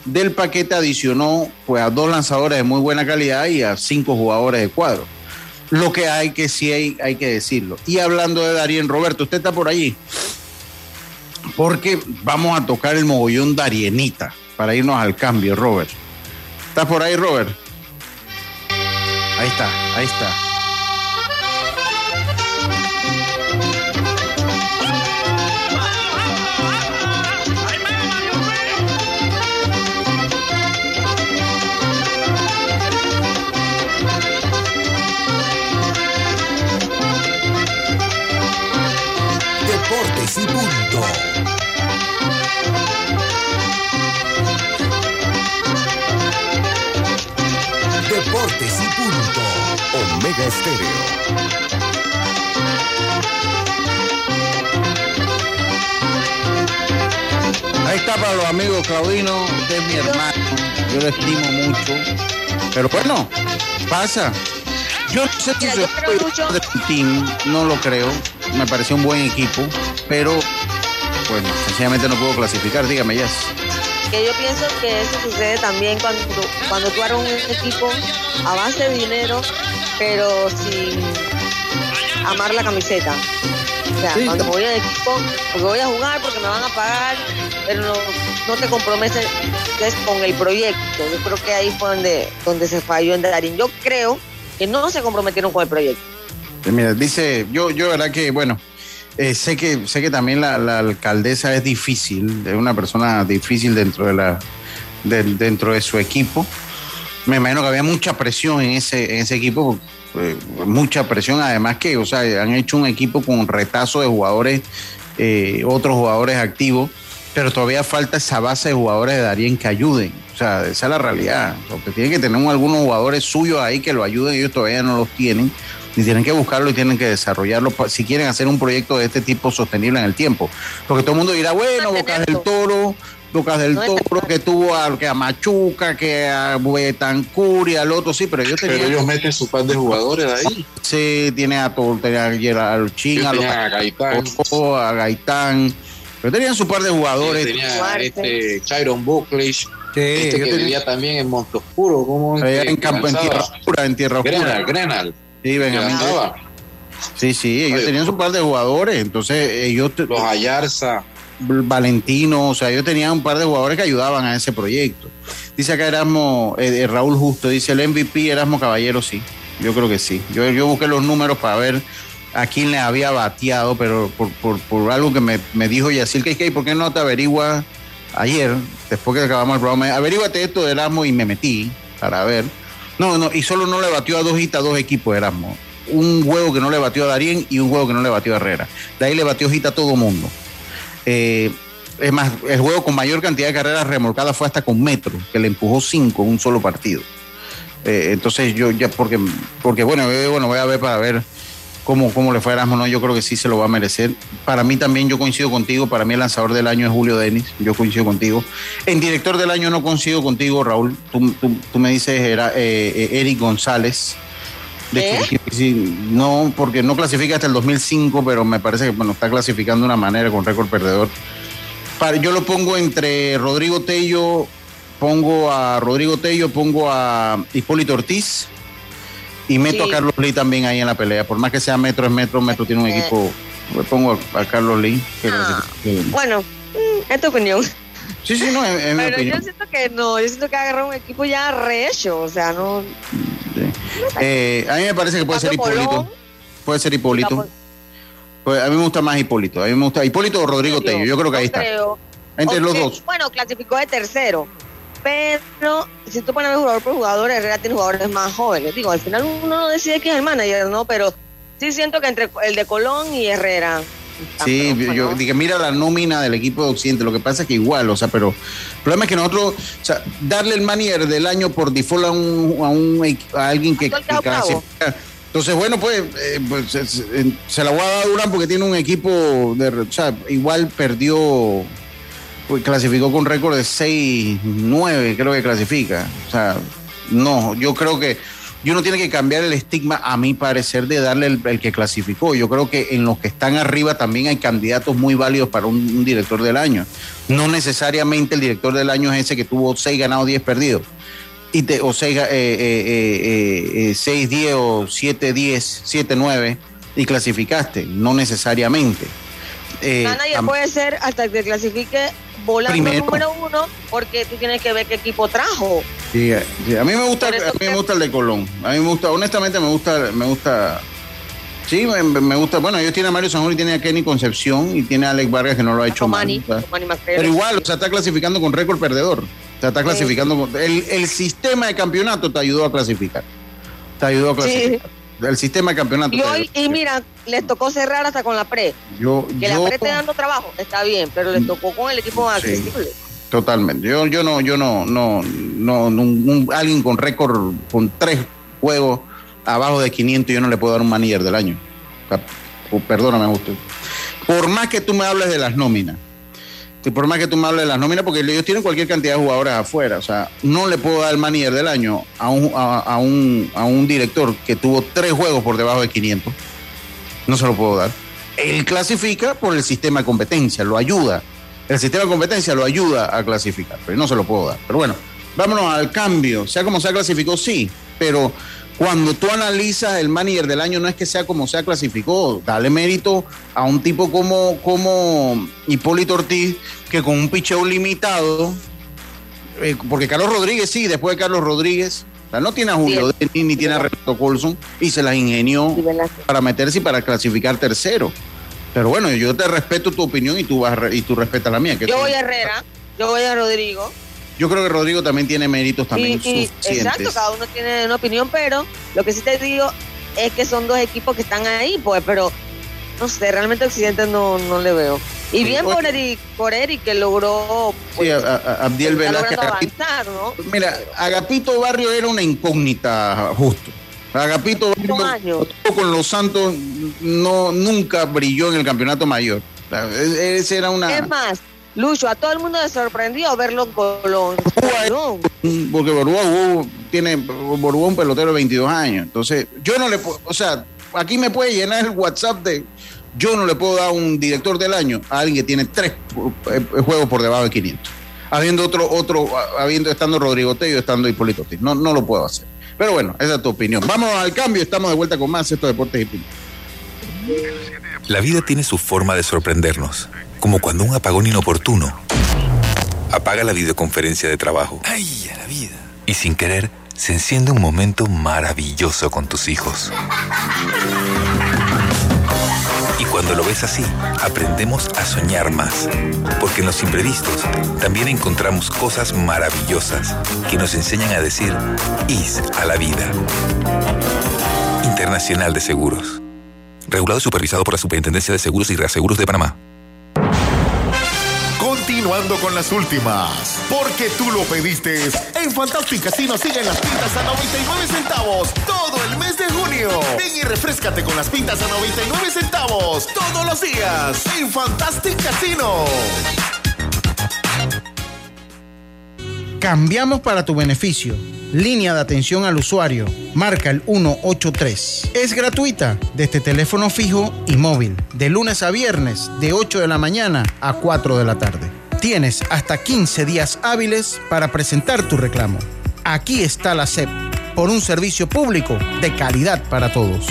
del paquete adicionó pues, a dos lanzadores de muy buena calidad y a cinco jugadores de cuadro. Lo que hay que sí hay, hay que decirlo. Y hablando de Darien, Roberto, usted está por allí. Porque vamos a tocar el mogollón Darienita para irnos al cambio, Robert. ¿Estás por ahí, Robert? Ahí está, ahí está. Deportes y punto. Omega Estéreo. Ahí está para los amigos Claudino, usted es mi hermano, yo lo estimo mucho, pero bueno, pasa. Yo no sé si soy de team, no lo creo, me pareció un buen equipo, pero bueno, sencillamente no puedo clasificar. Dígame, ya. Que yo pienso que eso sucede también cuando, cuando tú un equipo a base de dinero, pero sin amar la camiseta. O sea, cuando voy al equipo, porque voy a jugar, porque me van a pagar, pero no, no te comprometes con el proyecto. Yo creo que ahí fue donde, donde se falló en Darín. Yo creo que no se comprometieron con el proyecto. Mira, dice, yo, yo, verdad que, bueno, eh, sé que sé que también la, alcaldesa es difícil, es una persona difícil dentro de la dentro de su equipo. Me imagino que había mucha presión en ese en ese equipo, eh, mucha presión. Además que, o sea, han hecho un equipo con retazo de jugadores, eh, otros jugadores activos, pero todavía falta esa base de jugadores de Darien que ayuden. O sea, esa es la realidad. O tienen que tener algunos jugadores suyos ahí que lo ayuden, ellos todavía no los tienen y tienen que buscarlo y tienen que desarrollarlo si quieren hacer un proyecto de este tipo sostenible en el tiempo. Porque todo el mundo dirá, bueno, Bocas del Toro, Bocas del Toro, que tuvo a, que a Machuca, que a Betancur y al otro, sí, pero ellos tenían... Pero ellos meten su par de jugadores ahí. Sí, tiene a todo, tenía a Luchín, a, a Gaitán. A Gaitán. Pero tenían su par de jugadores. tenía a este Chiron Buckley. Sí, este que tenía... también en Montoscuro, como en, campo, en tierra oscura, en tierra oscura. Grenal, Grenal. Sí, Benjamín. Sí, sí, ellos tenían su par de jugadores, entonces ellos... Los Ayarza. Valentino, o sea, ellos tenían un par de jugadores que ayudaban a ese proyecto. Dice acá Erasmo, eh, eh, Raúl Justo, dice el MVP Erasmo Caballero, sí. Yo creo que sí. Yo, yo busqué los números para ver a quién le había bateado, pero por, por, algo que me, me dijo Yacil que ¿por qué no te averigua ayer, después que acabamos el programa? Averíguate esto de Erasmo y me metí para ver. No, no, y solo no le batió a dos hitas dos equipos Erasmo. Un juego que no le batió a Darien y un juego que no le batió a Herrera. De ahí le batió hita a todo mundo. Eh, es más, el juego con mayor cantidad de carreras remolcadas fue hasta con Metro, que le empujó cinco en un solo partido. Eh, entonces yo ya, porque, porque bueno, eh, bueno, voy a ver para ver cómo, cómo le fue a Erasmo, no, yo creo que sí se lo va a merecer. Para mí también yo coincido contigo, para mí el lanzador del año es Julio Denis, yo coincido contigo. En director del año no coincido contigo, Raúl, tú, tú, me dices era, Eric González. No, porque no clasifica hasta el 2005, pero me parece que bueno, está clasificando de una manera con récord perdedor yo lo pongo entre Rodrigo Tello, pongo a Rodrigo Tello, pongo a Hipólito Ortiz y meto a Carlos Lee también ahí en la pelea. Por más que sea Metro, es Metro, Metro tiene un eh. equipo. Le pongo a, Carlos Lee. Ah, bueno, mm, es tu opinión. Sí, sí, no, es, mi Pero yo siento que no, yo siento que agarró un equipo ya rehecho, o sea, no. Eh, a mí me parece que puede ser Hipólito. Puede ser Hipólito. Pues a mí me gusta más Hipólito. A mí me gusta Hipólito o Rodrigo Tello. Yo creo que ahí está. Entre los dos. Bueno, clasificó de tercero. Pero si tú pones jugador por jugador, Herrera tiene jugadores más jóvenes. Digo, al final uno no decide quién es el manager, ¿no? Pero sí siento que entre el de Colón y Herrera. Sí, yo dije, mira la nómina del equipo de Occidente, lo que pasa es que igual, o sea, pero el problema es que nosotros, o sea, darle el manager del año por default a un, a, un, a alguien que, que entonces, bueno, pues, eh, pues se, la voy a dar a Durán porque tiene un equipo de. O sea, igual perdió. Pues, clasificó con récord de 6-9, creo que clasifica. O sea, no, yo creo que. Y uno tiene que cambiar el estigma, a mi parecer, de darle el, que clasificó. Yo creo que en los que están arriba también hay candidatos muy válidos para un, director del año. No necesariamente el director del año es ese que tuvo 6 ganados, 10 perdidos y te, o 6, eh, eh, 6, 10 o 7, 10, 7, 9 y clasificaste, no necesariamente. Eh, nadie puede ser hasta que clasifique volando número uno porque tú tienes que ver qué equipo trajo. Sí, a mí me gusta, a mí me gusta el de Colón. A mí me gusta, honestamente me gusta, me gusta. Sí, me, gusta. Bueno, ellos tienen a Mario Sanjur y tiene a Kenny Concepción y tiene a Alex Vargas que no lo ha hecho mal. Pero igual, o sea, está clasificando con récord perdedor. O está clasificando. El, el, sistema de campeonato te ayudó a clasificar. Te ayudó a clasificar. El sistema de campeonato. Y, hoy, y mira, les tocó cerrar hasta con la pre. Yo, que la pre esté dando trabajo, está bien, pero les tocó con el equipo más accesible. Totalmente. Yo, yo no, yo no, no, no, alguien con récord, con tres juegos abajo de 500, yo no le puedo dar un manager del año. perdóname, usted. Por más que tú me hables de las nóminas, y por más que tú me hables de las nóminas, porque ellos tienen cualquier cantidad de jugadores afuera. O sea, no le puedo dar el manager del año a un, a, un, a un director que tuvo tres juegos por debajo de 500. No se lo puedo dar. Él clasifica por el sistema de competencia, lo ayuda. El sistema de competencia lo ayuda a clasificar, pero no se lo puedo dar. Pero bueno, vámonos al cambio. Sea como sea clasificó, sí, pero cuando tú analizas el manager del año, no es que sea como sea clasificó, dale mérito a un tipo como, como Hipólito Ortiz, que con un picheo limitado, eh, porque Carlos Rodríguez sí, después de Carlos Rodríguez, no tiene a Julio ni tiene a Renato Colson, y se las ingenió para meterse y para clasificar tercero. Pero bueno, yo te respeto tu opinión y tú, vas, y tú respetas la mía. Que yo voy a Herrera, yo voy a Rodrigo yo creo que Rodrigo también tiene méritos también Exacto, cada uno tiene una opinión, pero lo que sí te digo es que son dos equipos que están ahí, pues, pero no sé, realmente Occidente no, no le veo. Y bien por Eric, por Eric que logró. Pues, sí, a, Abdiel Velázquez. ¿no? Mira, Agapito Barrio era una incógnita, justo. Agapito Barrio con los Santos no nunca brilló en el campeonato mayor. Ese era una. Es más, Lucho, a todo el mundo le sorprendió verlo en Colón. Porque Borbón tiene Borbón un pelotero de 22 años. Entonces, yo no le puedo, o sea, aquí me puede llenar el WhatsApp de yo no le puedo dar un director del año a alguien que tiene tres eh, juegos por debajo de 500. Habiendo otro, otro, habiendo estando Rodrigo Tello, estando Hipólito Ortiz. No, no lo puedo hacer. Pero bueno, esa es tu opinión. Vamos al cambio, estamos de vuelta con más estos deportes y La vida tiene su forma de sorprendernos como cuando un apagón inoportuno apaga la videoconferencia de trabajo. ¡Ay, a la vida! Y sin querer, se enciende un momento maravilloso con tus hijos. Y cuando lo ves así, aprendemos a soñar más. Porque en los imprevistos también encontramos cosas maravillosas que nos enseñan a decir IS a la vida. Internacional de Seguros. Regulado y supervisado por la Superintendencia de Seguros y Reaseguros de Panamá. Continuando con las últimas, porque tú lo pediste. En Fantastic Casino siguen las pintas a 99 centavos todo el mes de junio. Ven y refrescate con las pintas a 99 centavos todos los días en Fantastic Casino. Cambiamos para tu beneficio. Línea de atención al usuario. Marca el 183. Es gratuita desde teléfono fijo y móvil. De lunes a viernes, de 8 de la mañana a 4 de la tarde. Tienes hasta 15 días hábiles para presentar tu reclamo. Aquí está la SEP, por un servicio público de calidad para todos.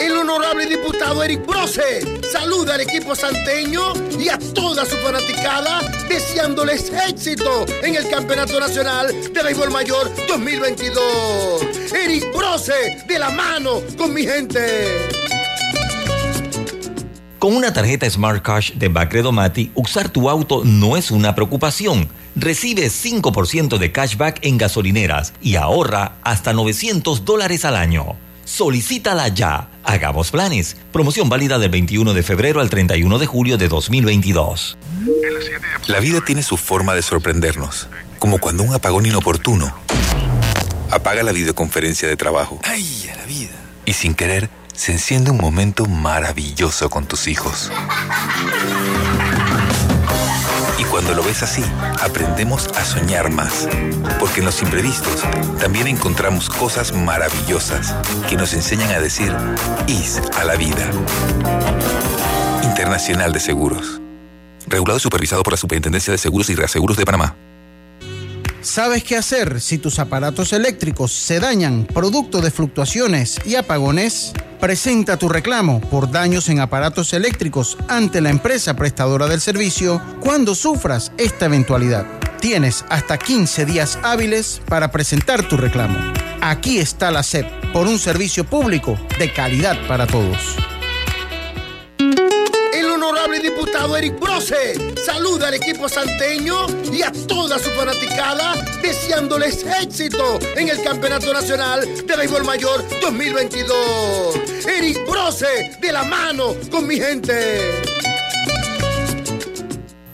El honorable diputado Eric Brose saluda al equipo santeño y a toda su fanaticada deseándoles éxito en el Campeonato Nacional de Béisbol Mayor 2022. Eric Brose de la mano con mi gente. Con una tarjeta Smart Cash de Bacredomati, usar tu auto no es una preocupación. Recibe 5% de cashback en gasolineras y ahorra hasta 900 dólares al año. Solicítala ya. Hagamos planes. Promoción válida del 21 de febrero al 31 de julio de 2022. La vida tiene su forma de sorprendernos, como cuando un apagón inoportuno apaga la videoconferencia de trabajo. ¡Ay, a la vida! Y sin querer, se enciende un momento maravilloso con tus hijos. Y cuando lo ves así, aprendemos a soñar más. Porque en los imprevistos también encontramos cosas maravillosas que nos enseñan a decir IS a la vida. Internacional de Seguros. Regulado y supervisado por la Superintendencia de Seguros y Reaseguros de Panamá. ¿Sabes qué hacer si tus aparatos eléctricos se dañan producto de fluctuaciones y apagones? Presenta tu reclamo por daños en aparatos eléctricos ante la empresa prestadora del servicio cuando sufras esta eventualidad. Tienes hasta 15 días hábiles para presentar tu reclamo. Aquí está la SEP por un servicio público de calidad para todos. Honorable diputado Eric Brose saluda al equipo santeño y a toda su fanaticada deseándoles éxito en el Campeonato Nacional de Béisbol Mayor 2022. Eric Brose de la mano con mi gente.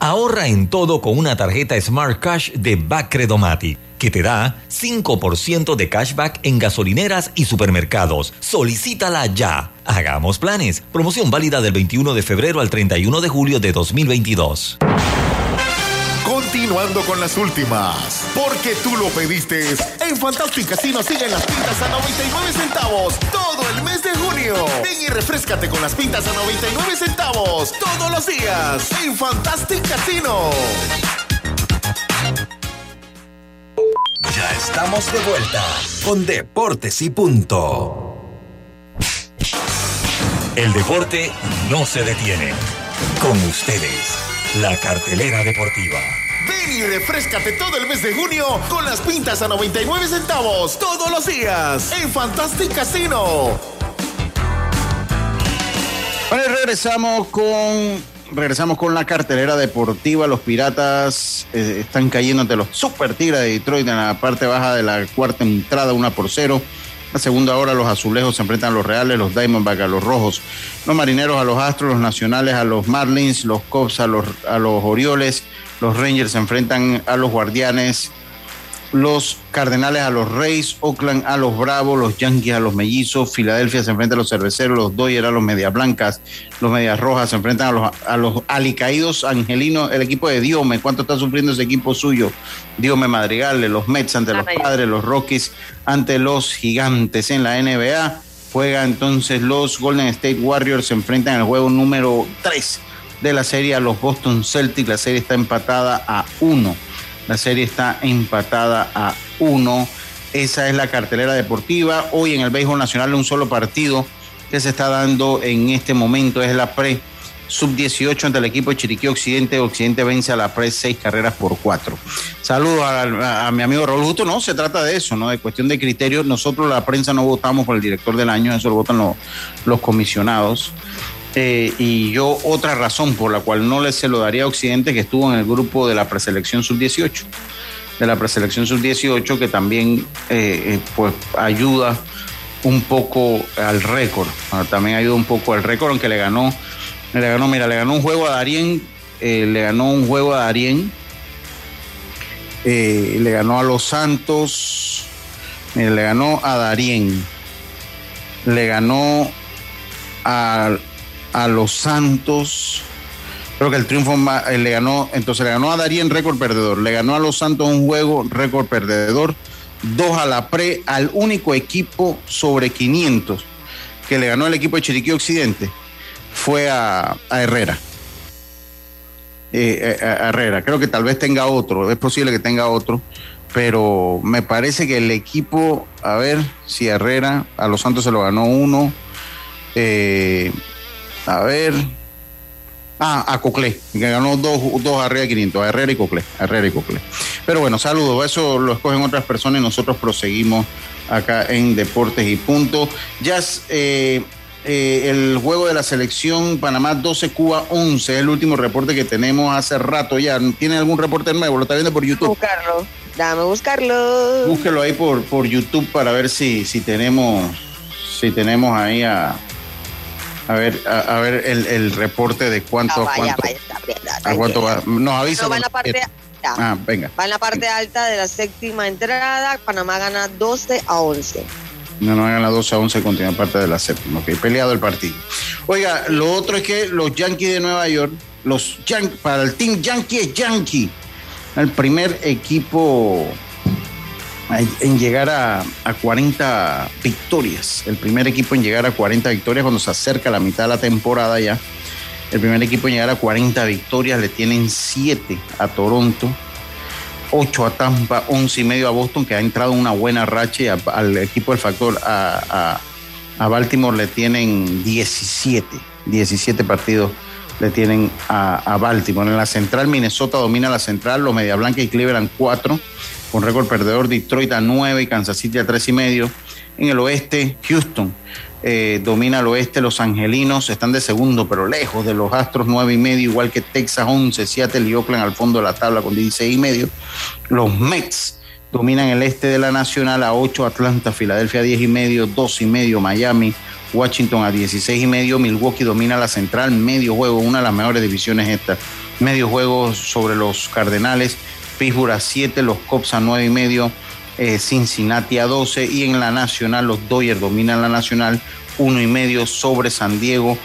Ahorra en todo con una tarjeta Smart Cash de Bacredomati, que te da 5% de cashback en gasolineras y supermercados. Solicítala ya. Hagamos planes. Promoción válida del 21 de febrero al 31 de julio de 2022. Continuando con las últimas, porque tú lo pediste. En Fantastic Casino siguen las pintas a 99 centavos todo el mes de junio. Ven y refrescate con las pintas a 99 centavos todos los días en Fantastic Casino. Estamos de vuelta con Deportes y Punto. El deporte no se detiene. Con ustedes, la cartelera deportiva. Ven y refrescate todo el mes de junio con las pintas a 99 centavos todos los días en Fantastic Casino. Bueno, regresamos con regresamos con la cartelera deportiva. Los Piratas eh, están cayendo ante los Super Tigres de Detroit en la parte baja de la cuarta entrada, una por cero. La segunda hora los azulejos se enfrentan a los reales, los Diamondbacks a los rojos, los marineros a los astros, los nacionales a los Marlins, los Cubs a los, a los Orioles, los Rangers se enfrentan a los guardianes, los Cardenales a los Reyes, Oakland a los Bravos, los Yankees a los Mellizos, Filadelfia se enfrenta a los Cerveceros, los Dodgers a los Medias Blancas, los Medias Rojas se enfrentan a los, a los alicaídos angelinos, el equipo de Diome, ¿cuánto está sufriendo ese equipo suyo? Diome Madrigal, los Mets ante los Padres, los Rockies ante los Gigantes en la NBA. Juega entonces los Golden State Warriors, se enfrentan al juego número 3 de la serie a los Boston Celtics, la serie está empatada a 1. La serie está empatada a uno. Esa es la cartelera deportiva. Hoy en el béisbol nacional un solo partido que se está dando en este momento es la pre sub-18 ante el equipo de Chiriquí Occidente. Occidente vence a la PRES seis carreras por cuatro. Saludos a, mi amigo Raúl Justo. No, se trata de eso, ¿no? De cuestión de criterios. Nosotros, la prensa, no votamos por el director del año, eso lo votan los comisionados. Eh, y yo, otra razón por la cual no le se lo daría a Occidente, que estuvo en el grupo de la preselección sub-18 de la preselección sub-18 que también eh, eh, pues ayuda un poco al récord. También ayuda un poco al récord, aunque le ganó, le ganó, mira, le ganó un juego a Darien, le ganó un juego a Darien, le ganó a los Santos, le ganó a Darien, le ganó a, a los Santos, Creo que el triunfo eh, le ganó, entonces le ganó a Darien récord perdedor, le ganó a Los Santos un juego récord perdedor, dos a la pre, al único equipo sobre 500 que le ganó el equipo de Chiriquí Occidente. Fue a, Herrera. Eh, eh, a Herrera, creo que tal vez tenga otro, es posible que tenga otro, pero me parece que el equipo, a ver si Herrera, a Los Santos se lo ganó uno, a ver, Ah, a Coclé, que ganó dos, dos arriba de 500, a Herrera y Coclé, Herrera y Coclé. Pero bueno, saludos, eso lo escogen otras personas y nosotros proseguimos acá en Deportes y Punto. Ya eh, eh, el juego de la selección Panamá 12, Cuba 11, es el último reporte que tenemos hace rato ya. ¿Tiene algún reporte nuevo? ¿Lo está viendo por YouTube? Buscarlo, dame buscarlo. Búsquelo ahí por, por YouTube para ver si, si tenemos si tenemos ahí a, a ver, a, ver el, el, reporte de cuánto, ah, cuánto, a cuánto va. Nos avisa. va en la parte, ah, venga. Va en la parte alta de la séptima entrada. Panamá gana 12 a 11. No, no gana 12 a 11, continúa parte de la séptima. Ok, peleado el partido. Oiga, lo otro es que los Yankees de Nueva York, los para el Team Yankee es Yankee. El primer equipo en llegar a, 40 victorias. El primer equipo en llegar a 40 victorias cuando se acerca la mitad de la temporada ya. El primer equipo en llegar a 40 victorias le tienen 7 a Toronto, 8 a Tampa, 11 y medio a Boston, que ha entrado una buena racha al equipo del factor a, a, Baltimore le tienen 17, 17 partidos le tienen a, a, Baltimore. En la central, Minnesota domina la central, los Media Blanca y Cleveland 4 con récord perdedor Detroit a 9 y Kansas City a 3 y medio. En el oeste, Houston eh, domina el oeste, los angelinos están de segundo, pero lejos de los Astros 9 y medio, igual que Texas 11, Seattle y Oakland al fondo de la tabla con 16 y medio. Los Mets dominan el este de la Nacional a 8, Atlanta, Filadelfia 10 y medio, 2 y medio, Miami, Washington a 16 y medio, Milwaukee domina la central, medio juego, una de las mejores divisiones esta, medio juego sobre los Cardenales Pittsburgh a 7, los Cops a 9 y medio, eh, Cincinnati a 12 y en la nacional los Dodgers dominan la nacional 1 y medio sobre San Diego,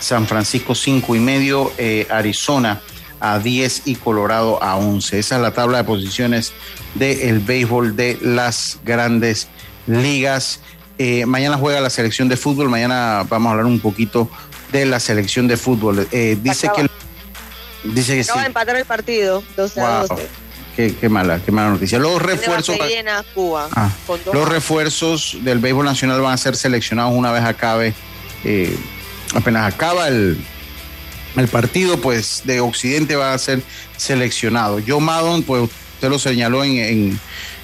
San Francisco 5 y medio, eh, Arizona a 10 y Colorado a 11. Esa es la tabla de posiciones del béisbol de las grandes ligas. Eh, mañana juega la selección de fútbol, mañana vamos a hablar un poquito de la selección de fútbol. dice que... Dice que sí. a empatar el partido, 12 a 12. Qué, mala, qué mala noticia. Los refuerzos. Ah, los refuerzos del béisbol nacional van a ser seleccionados una vez acabe, eh, apenas acaba el, el partido, pues de Occidente va a ser seleccionado. Joe Maddon, pues usted lo señaló en,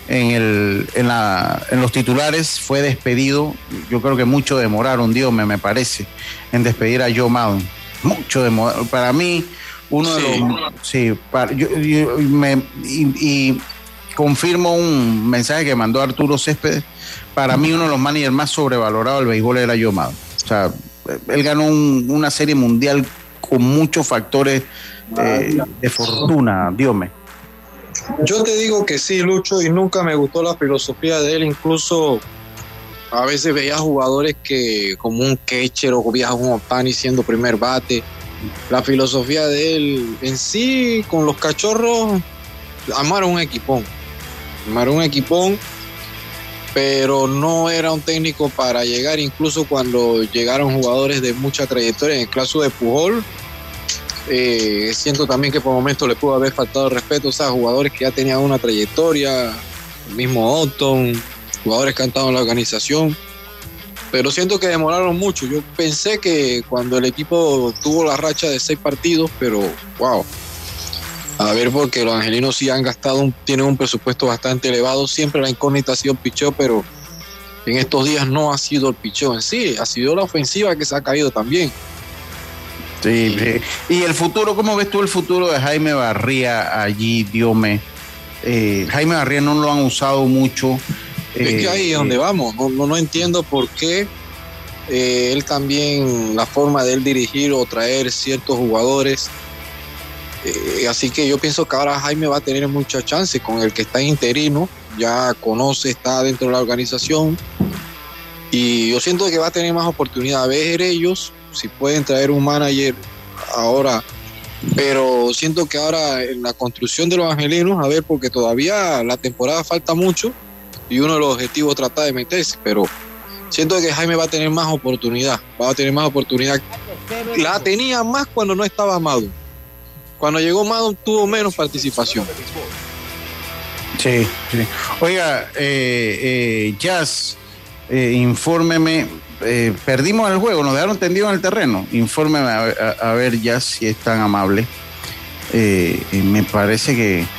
en, el, en, la, en los titulares, fue despedido. Yo creo que mucho demoraron, Dios me, me parece, en despedir a Joe Maddon. Mucho demoraron. Para mí uno de los. Sí, yo, me, y, confirmo un mensaje que mandó Arturo Céspedes. Para mí, uno de los managers más sobrevalorados del béisbol era Yomado. O sea, él ganó una serie mundial con muchos factores eh, de fortuna, Dios me. Yo te digo que sí, Lucho, y nunca me gustó la filosofía de él. Incluso a veces veía jugadores que, como un catcher o veía un Opani siendo primer bate la filosofía de él en sí con los cachorros amaron un equipón. Amaron un equipón pero no era un técnico para llegar incluso cuando llegaron jugadores de mucha trayectoria en el caso de Pujol eh, siento también que por momentos le pudo haber faltado respeto a jugadores que ya tenían una trayectoria el mismo Otton jugadores que han estado en la organización pero siento que demoraron mucho. Yo pensé que cuando el equipo tuvo la racha de seis partidos, pero wow. A ver, porque los angelinos sí han gastado, tienen un presupuesto bastante elevado. Siempre la incógnita ha sido el picheo, pero en estos días no ha sido el picheo en sí, ha sido la ofensiva que se ha caído también. Sí, y el futuro, ¿cómo ves tú el futuro de Jaime Barría allí, Diome? Eh, Jaime Barría no lo han usado mucho. Es que ahí es donde eh, vamos. No, no, entiendo por qué eh, él también, la forma de él dirigir o traer ciertos jugadores. Eh, así que yo pienso que ahora Jaime va a tener mucha chance con el que está interino. Ya conoce, está dentro de la organización. Y yo siento que va a tener más oportunidad. A ver ellos si pueden traer un manager ahora. Pero siento que ahora en la construcción de los angelinos, a ver, porque todavía la temporada falta mucho y uno de los objetivos trata de meterse, pero siento que Jaime va a tener más oportunidad, va a tener más oportunidad. La tenía más cuando no estaba Amado. Cuando llegó Amado tuvo menos participación. Sí, sí. Oiga, eh, eh, Jazz, eh, infórmeme, eh, perdimos el juego, nos dejaron tendidos en el terreno. Infórmeme a, ver, Jazz, si es tan amable. me parece que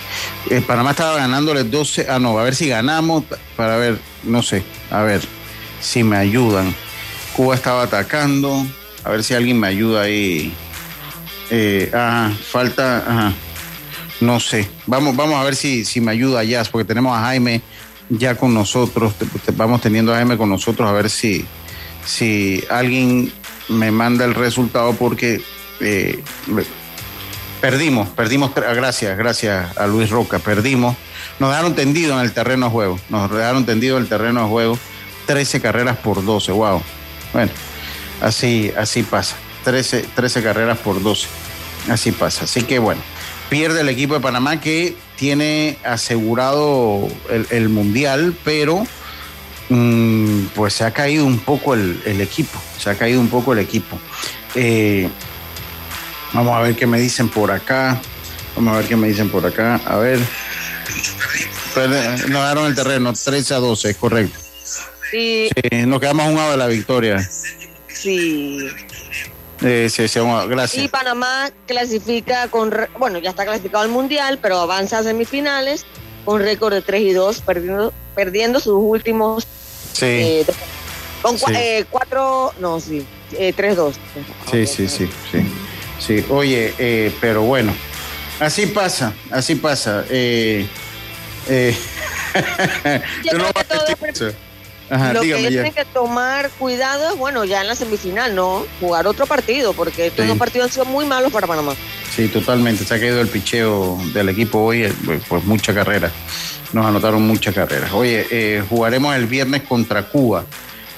eh, Panamá estaba ganándole 12. Ah, no, a ver si ganamos. Para ver, no sé. A ver si me ayudan. Cuba estaba atacando. A ver si alguien me ayuda ahí. Eh, ajá, falta. Ajá. No sé. Vamos, vamos a ver si, si me ayuda Jazz, porque tenemos a Jaime ya con nosotros. Vamos teniendo a Jaime con nosotros a ver si, si alguien me manda el resultado, porque eh, Perdimos, perdimos, gracias, gracias a Luis Roca, perdimos. Nos dejaron tendido en el terreno de juego, nos dejaron tendido en el terreno de juego, 13 carreras por 12, wow. Bueno, así, así pasa, 13, 13 carreras por 12, así pasa. Así que bueno, pierde el equipo de Panamá que tiene asegurado el, Mundial, pero mm, pues se ha caído un poco el, equipo, se ha caído un poco el equipo. Eh, Vamos a ver qué me dicen por acá. Vamos a ver qué me dicen por acá. A ver. Nos dieron el terreno, 13 a 12, es correcto. Sí. Nos quedamos a un lado de la victoria. Sí. Eh, sí, sí, gracias. Y Panamá clasifica con, bueno, ya está clasificado al Mundial, pero avanza a semifinales con récord de 3 y 2, perdiendo, perdiendo sus últimos. Sí. Eh, con eh, cuatro, no, sí, 3-2. Sí, sí, sí, sí. Sí, oye, eh, pero bueno, así pasa, así pasa. Eh, eh, lo que tienen que tomar cuidado es, bueno, ya en la semifinal, ¿no? Jugar otro partido, porque estos dos partidos han sido muy malos para Panamá. Sí, totalmente. Se ha caído el picheo del equipo hoy, eh, pues mucha carrera. Nos anotaron muchas carreras. Oye, jugaremos el viernes contra Cuba.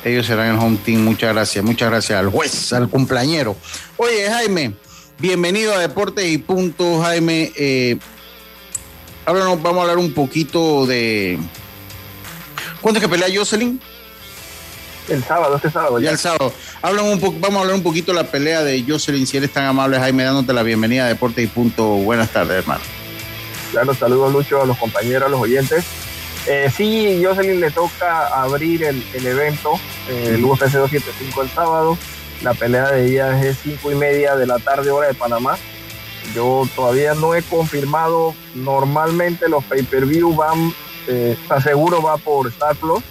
Ellos serán el home team. Muchas gracias, muchas gracias al juez, al cumpleañero. Oye, Jaime. Bienvenido a Deportes y Punto, Jaime. Eh, ahora nos vamos a hablar un poquito de. ¿Cuándo es que pelea Jocelyn? El sábado, este sábado. Ya, el sábado. un vamos a hablar un poquito de la pelea de Jocelyn, si eres tan amable, Jaime, dándote la bienvenida a Deportes y Punto. Buenas tardes, hermano. Claro, saludos mucho a los compañeros, a los oyentes. Eh, sí, Jocelyn le toca abrir el, evento, eh, el UFC 275 el sábado. La pelea de ella es cinco y media de la tarde hora de Panamá. Yo todavía no he confirmado. Normalmente los pay-per-view van, eh, seguro va por Star Plus,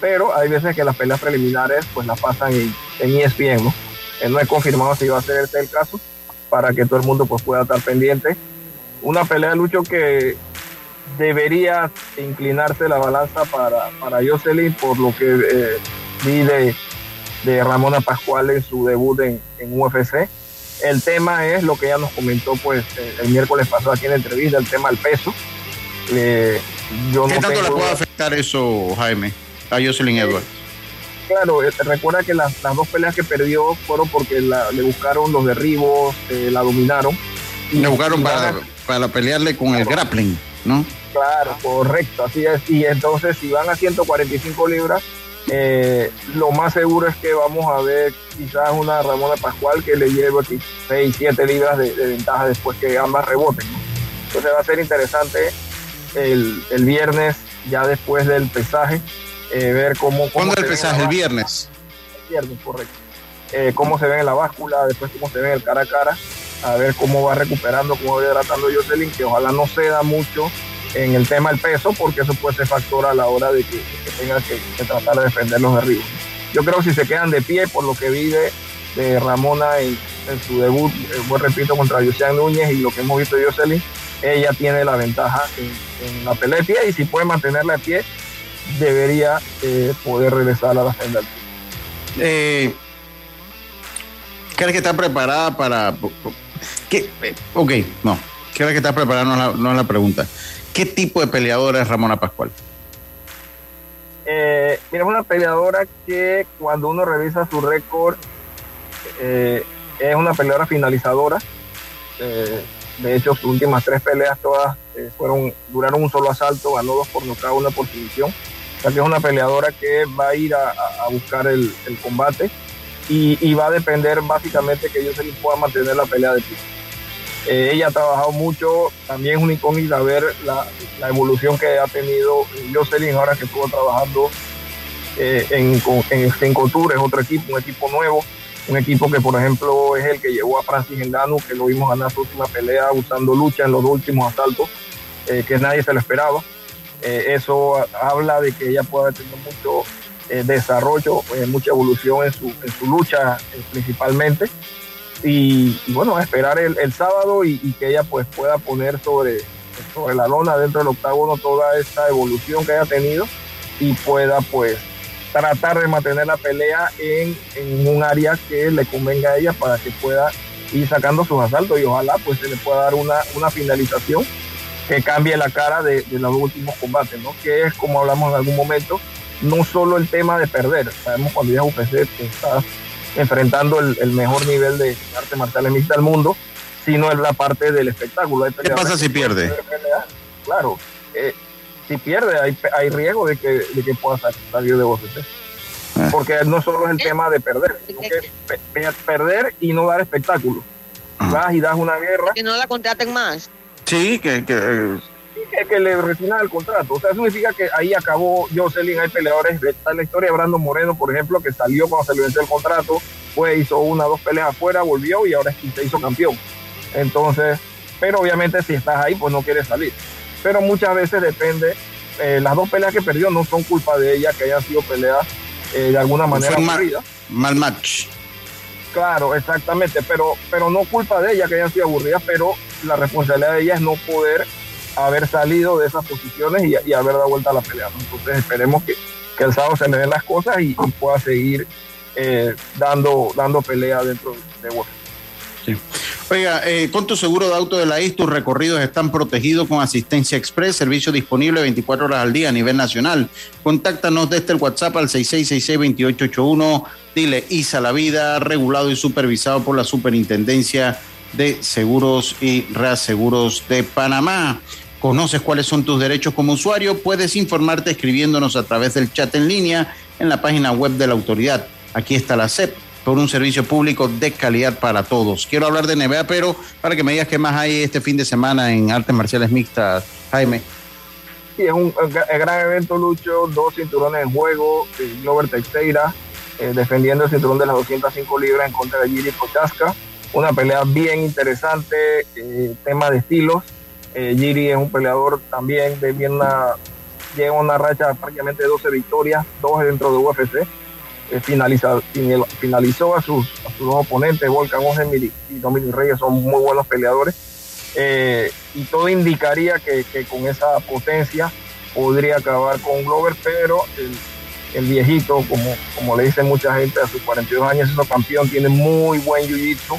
pero hay veces que las peleas preliminares pues las pasan en, en ESPN, ¿no? Eh, no he confirmado si va a ser este el caso para que todo el mundo pues pueda estar pendiente. Una pelea de Lucho que debería inclinarse la balanza para, para Jocelyn por lo que eh, vi de, de Ramona Pascual en su debut en, UFC. El tema es lo que ella nos comentó pues el, miércoles pasado aquí en la entrevista, el tema del peso. Eh, yo ¿Qué tanto le puede afectar eso, Jaime, a Jocelyn Edwards? Claro, eh, recuerda que las, dos peleas que perdió fueron porque le buscaron los derribos, eh, la dominaron. Le buscaron para, para pelearle con el grappling, ¿no? Claro, correcto, así es. Y entonces si van a 145 libras, eh, lo más seguro es que vamos a ver quizás una Ramona Pascual que le lleve aquí 6, 7 libras de, ventaja después que ambas reboten. Entonces va a ser interesante el, viernes, ya después del pesaje, eh, ver cómo... ¿Cuándo el pesaje? ¿El viernes? pierden, correcto. Eh, cómo se ve en la báscula, después cómo se ve en el cara a cara, a ver cómo va recuperando, cómo va hidratando Jocelyn, que ojalá no ceda mucho en el tema del peso, porque eso puede ser factor a la hora de que, tenga que, tratar de defender los derribos. Yo creo si se quedan de pie, por lo que vi de, Ramona en, su debut, eh, repito, contra Josiane Núñez y lo que hemos visto de Jocelyn, ella tiene la ventaja en, la pelea de pie y si puede mantenerla de pie, debería eh, poder regresar a la senda. Eh, ¿Crees que está preparada para... ¿Qué? Ok, no. ¿Crees que está preparada? No la, no la pregunta. ¿Qué tipo de peleadora es Ramona Pascual? Eh, es una peleadora que cuando uno revisa su récord, eh, es una peleadora finalizadora. Eh, de hecho, sus últimas tres peleas todas fueron duraron un solo asalto, ganó dos por nocaut, una por sumisión. O sea es una peleadora que va a ir a, buscar el, combate y, va a depender básicamente que yo se pueda mantener la pelea de pie. Eh, ella ha trabajado mucho, también es una incógnita ver la, evolución que ha tenido Jocelyn ahora que estuvo trabajando eh, en, en, en es otro equipo, un equipo nuevo un equipo que por ejemplo es el que llevó a Francis Endano, que lo vimos ganar su última pelea usando lucha en los últimos asaltos, eh, que nadie se lo esperaba. Eh, eso habla de que ella puede tener mucho eh, desarrollo, mucha evolución en su lucha principalmente. Y, bueno, esperar el, sábado y, que ella pues pueda poner sobre, sobre la lona dentro del octágono toda esta evolución que haya tenido y pueda pues tratar de mantener la pelea en, un área que le convenga a ella para que pueda ir sacando sus asaltos y ojalá pues se le pueda dar una, una finalización que cambie la cara de, los últimos combates, ¿no? Que es como hablamos en algún momento, no solo el tema de perder, sabemos cuando ya UPC está enfrentando el, mejor nivel de arte marcial mixta del mundo, sino en la parte del espectáculo. ¿Qué pasa si pierde? Claro, eh, si pierde, hay, hay riesgo de que, de que pueda salir de UFC. Ah. Porque no solo es el tema de perder, sino que perder y no dar espectáculo. Ah. Vas y das una guerra. Que no la contraten más. Sí, que, que, que, le retiran el contrato. O sea, eso significa que ahí acabó Jocelyn. Hay peleadores, está la historia de Brandon Moreno, por ejemplo, que salió cuando se le venció el contrato, fue, hizo una dos peleas afuera, volvió y ahora se hizo campeón. Entonces, pero obviamente si estás ahí, pues no quieres salir pero muchas veces depende. Eh, las dos peleas que perdió no son culpa de ella, que hayan sido peleas eh, de alguna manera aburridas. Mal, match. Claro, exactamente, pero, pero no culpa de ella que hayan sido aburridas, pero la responsabilidad de ella es no poder haber salido de esas posiciones y, haber dado vuelta a la pelea. Entonces esperemos que, el sábado se le den las cosas y, pueda seguir eh, dando, dando pelea dentro de Washington. Oiga, eh, con tu seguro de auto de la IS, tus recorridos están protegidos con asistencia express, servicio disponible 24 horas al día a nivel nacional. Contáctanos desde el WhatsApp al 6666-2881. Dile ISA la vida, regulado y supervisado por la Superintendencia de Seguros y Reaseguros de Panamá. ¿Conoces cuáles son tus derechos como usuario? Puedes informarte escribiéndonos a través del chat en línea en la página web de la autoridad. Aquí está la CEP por un servicio público de calidad para todos. Quiero hablar de NBA, pero para que me digas qué más hay este fin de semana en artes marciales mixtas, Jaime. Sí, es un gran evento, Lucho, dos cinturones en juego, eh, Glover Teixeira eh, defendiendo el cinturón de las 205 libras en contra de Giri Kochaska. Una pelea bien interesante, eh, tema de estilos. Giri es un peleador también de bien una, lleva una racha prácticamente de 12 victorias, dos dentro de UFC eh, finalizó a sus, dos oponentes, Volkan Ozen y Dominic Reyes, son muy buenos peleadores. Eh, y todo indicaría que, con esa potencia podría acabar con Glover, pero el, viejito, como, como le dice mucha gente, a sus 42 años es campeón, tiene muy buen jiu-jitsu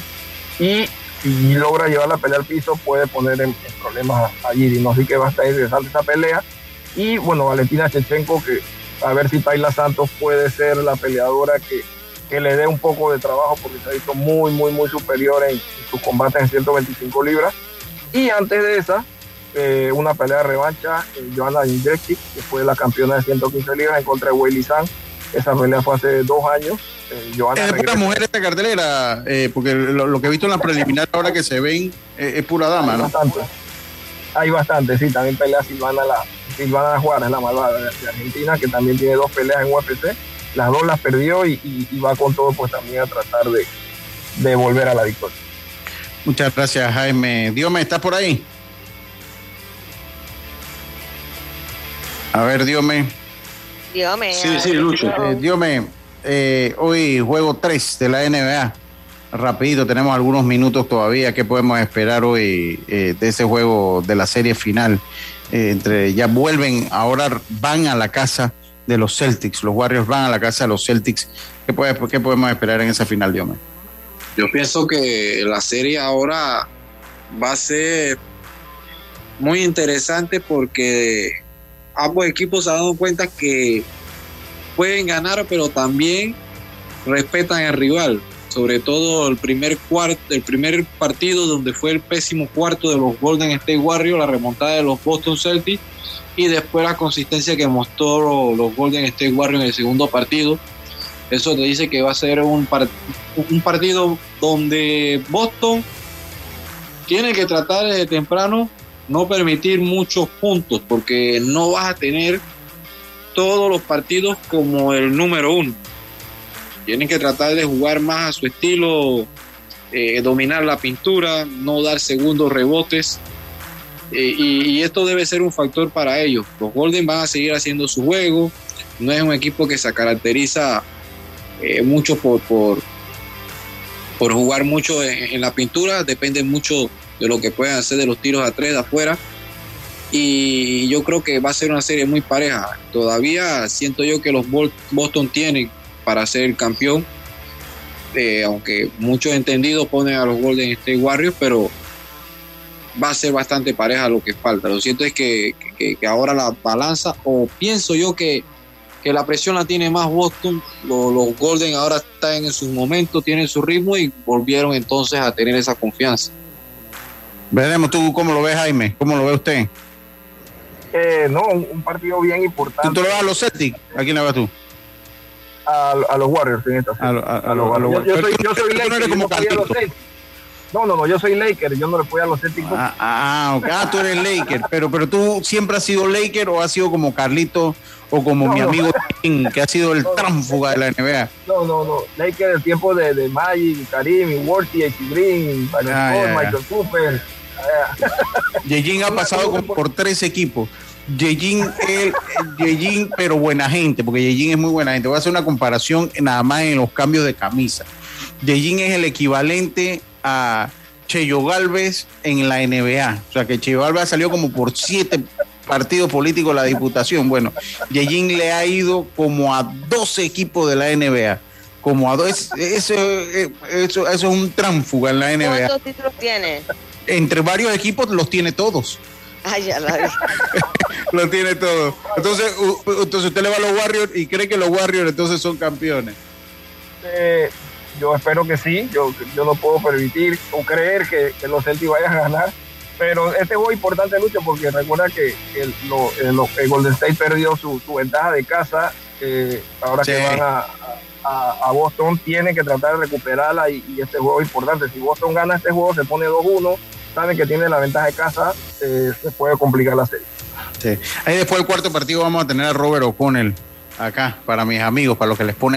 y si logra llevar la pelea al piso puede poner en, problemas a, y no Así que va a estar interesante esa pelea. Y bueno, Valentina Chechenko, que a ver si Tayla Santos puede ser la peleadora que, le dé un poco de trabajo porque se ha visto muy, muy, muy superior en, sus combates en 125 libras. Y antes de esa, eh, una pelea de revancha, eh, Joanna que fue la campeona de 115 libras en contra de Weili San. Esa pelea fue hace dos años. Eh, es pura mujer esta cartelera, eh, porque lo, que he visto en la preliminar ahora que se ven es pura dama, hay ¿no? Bastante. Hay bastante, sí, también pelea Silvana la, Silvana Juárez, la malvada de Argentina, que también tiene dos peleas en UFC. las dos las perdió y, va con todo pues también a tratar de, de volver a la victoria. Muchas gracias, Jaime. Dios me ¿estás por ahí? A ver, Diome. Diome. Sí, sí, Lucho. Eh, Diome, eh, hoy juego 3 de la NBA. Rapidito, tenemos algunos minutos todavía. ¿Qué podemos esperar hoy eh, de ese juego de la serie final? entre Ya vuelven, ahora van a la casa de los Celtics. Los Warriors van a la casa de los Celtics. ¿Qué, puede, qué podemos esperar en esa final, Diome? Yo pienso que la serie ahora va a ser muy interesante porque ambos equipos se han dado cuenta que pueden ganar, pero también respetan al rival. Sobre todo el primer cuarto, el primer partido donde fue el pésimo cuarto de los Golden State Warriors, la remontada de los Boston Celtics y después la consistencia que mostró los Golden State Warriors en el segundo partido. Eso te dice que va a ser un, partido donde Boston tiene que tratar desde temprano no permitir muchos puntos porque no vas a tener todos los partidos como el número uno. Tienen que tratar de jugar más a su estilo, eh, dominar la pintura, no dar segundos rebotes. Eh, y, esto debe ser un factor para ellos. Los Golden van a seguir haciendo su juego. No es un equipo que se caracteriza eh, mucho por, por, jugar mucho en la pintura. Depende mucho de lo que pueden hacer de los tiros a tres de afuera. Y yo creo que va a ser una serie muy pareja. Todavía siento yo que los Boston tienen para ser el campeón. Eh, aunque muchos entendidos ponen a los Golden State Warriors, pero va a ser bastante pareja lo que falta. Lo cierto es que, ahora la balanza, o pienso yo que, la presión la tiene más Boston. Los, los Golden ahora están en su momento, tienen su ritmo y volvieron entonces a tener esa confianza. Veremos tú cómo lo ves, Jaime. ¿Cómo lo ve usted? Eh, no, un, partido bien importante. ¿Tú, te lo vas a los Celtics? ¿A quién le vas tú? A, los Warriors en esta a, los, Warriors. Yo, soy, yo soy Laker, como no, no, no, yo soy Laker, yo no le puedo a los Celtics. Ah, ah, ah, tú eres Laker, pero, pero tú siempre has sido Laker o has sido como Carlito o como mi amigo que ha sido el tránfuga de la NBA. No, no, no, Laker el tiempo de, de Magic, Karim, Worthy, Green, Michael Cooper. Yejin ha pasado por tres equipos. Yejin, pero buena gente, porque Yejin es muy buena gente. Voy a hacer una comparación nada más en los cambios de camisa. Yejin es el equivalente a Cheyo Galvez en la NBA. O sea que Cheyo Galvez salió como por siete partidos políticos la diputación. Bueno, Yejin le ha ido como a 12 equipos de la NBA. Como a dos. Eso, eso, eso es un tránfuga en la NBA. ¿Cuántos títulos tiene? Entre varios equipos los tiene todos. Ay, ya la Lo tiene todo. Entonces, entonces usted le va a los Warriors y cree que los Warriors entonces son campeones. Eh, yo espero que sí. Yo, yo no puedo permitir o creer que, los Celtics vayan a ganar. Pero este juego es importante, Lucho, porque recuerda que el, Golden State perdió su, ventaja de casa. Eh, ahora que van a, a, Boston, tiene que tratar de recuperarla y, este juego es importante. Si Boston gana este juego, se pone 2-1, saben que tiene la ventaja de casa, eh, se puede complicar la serie. Sí. Ahí después del cuarto partido vamos a tener a Robert O'Connell acá, para mis amigos, para los que les pone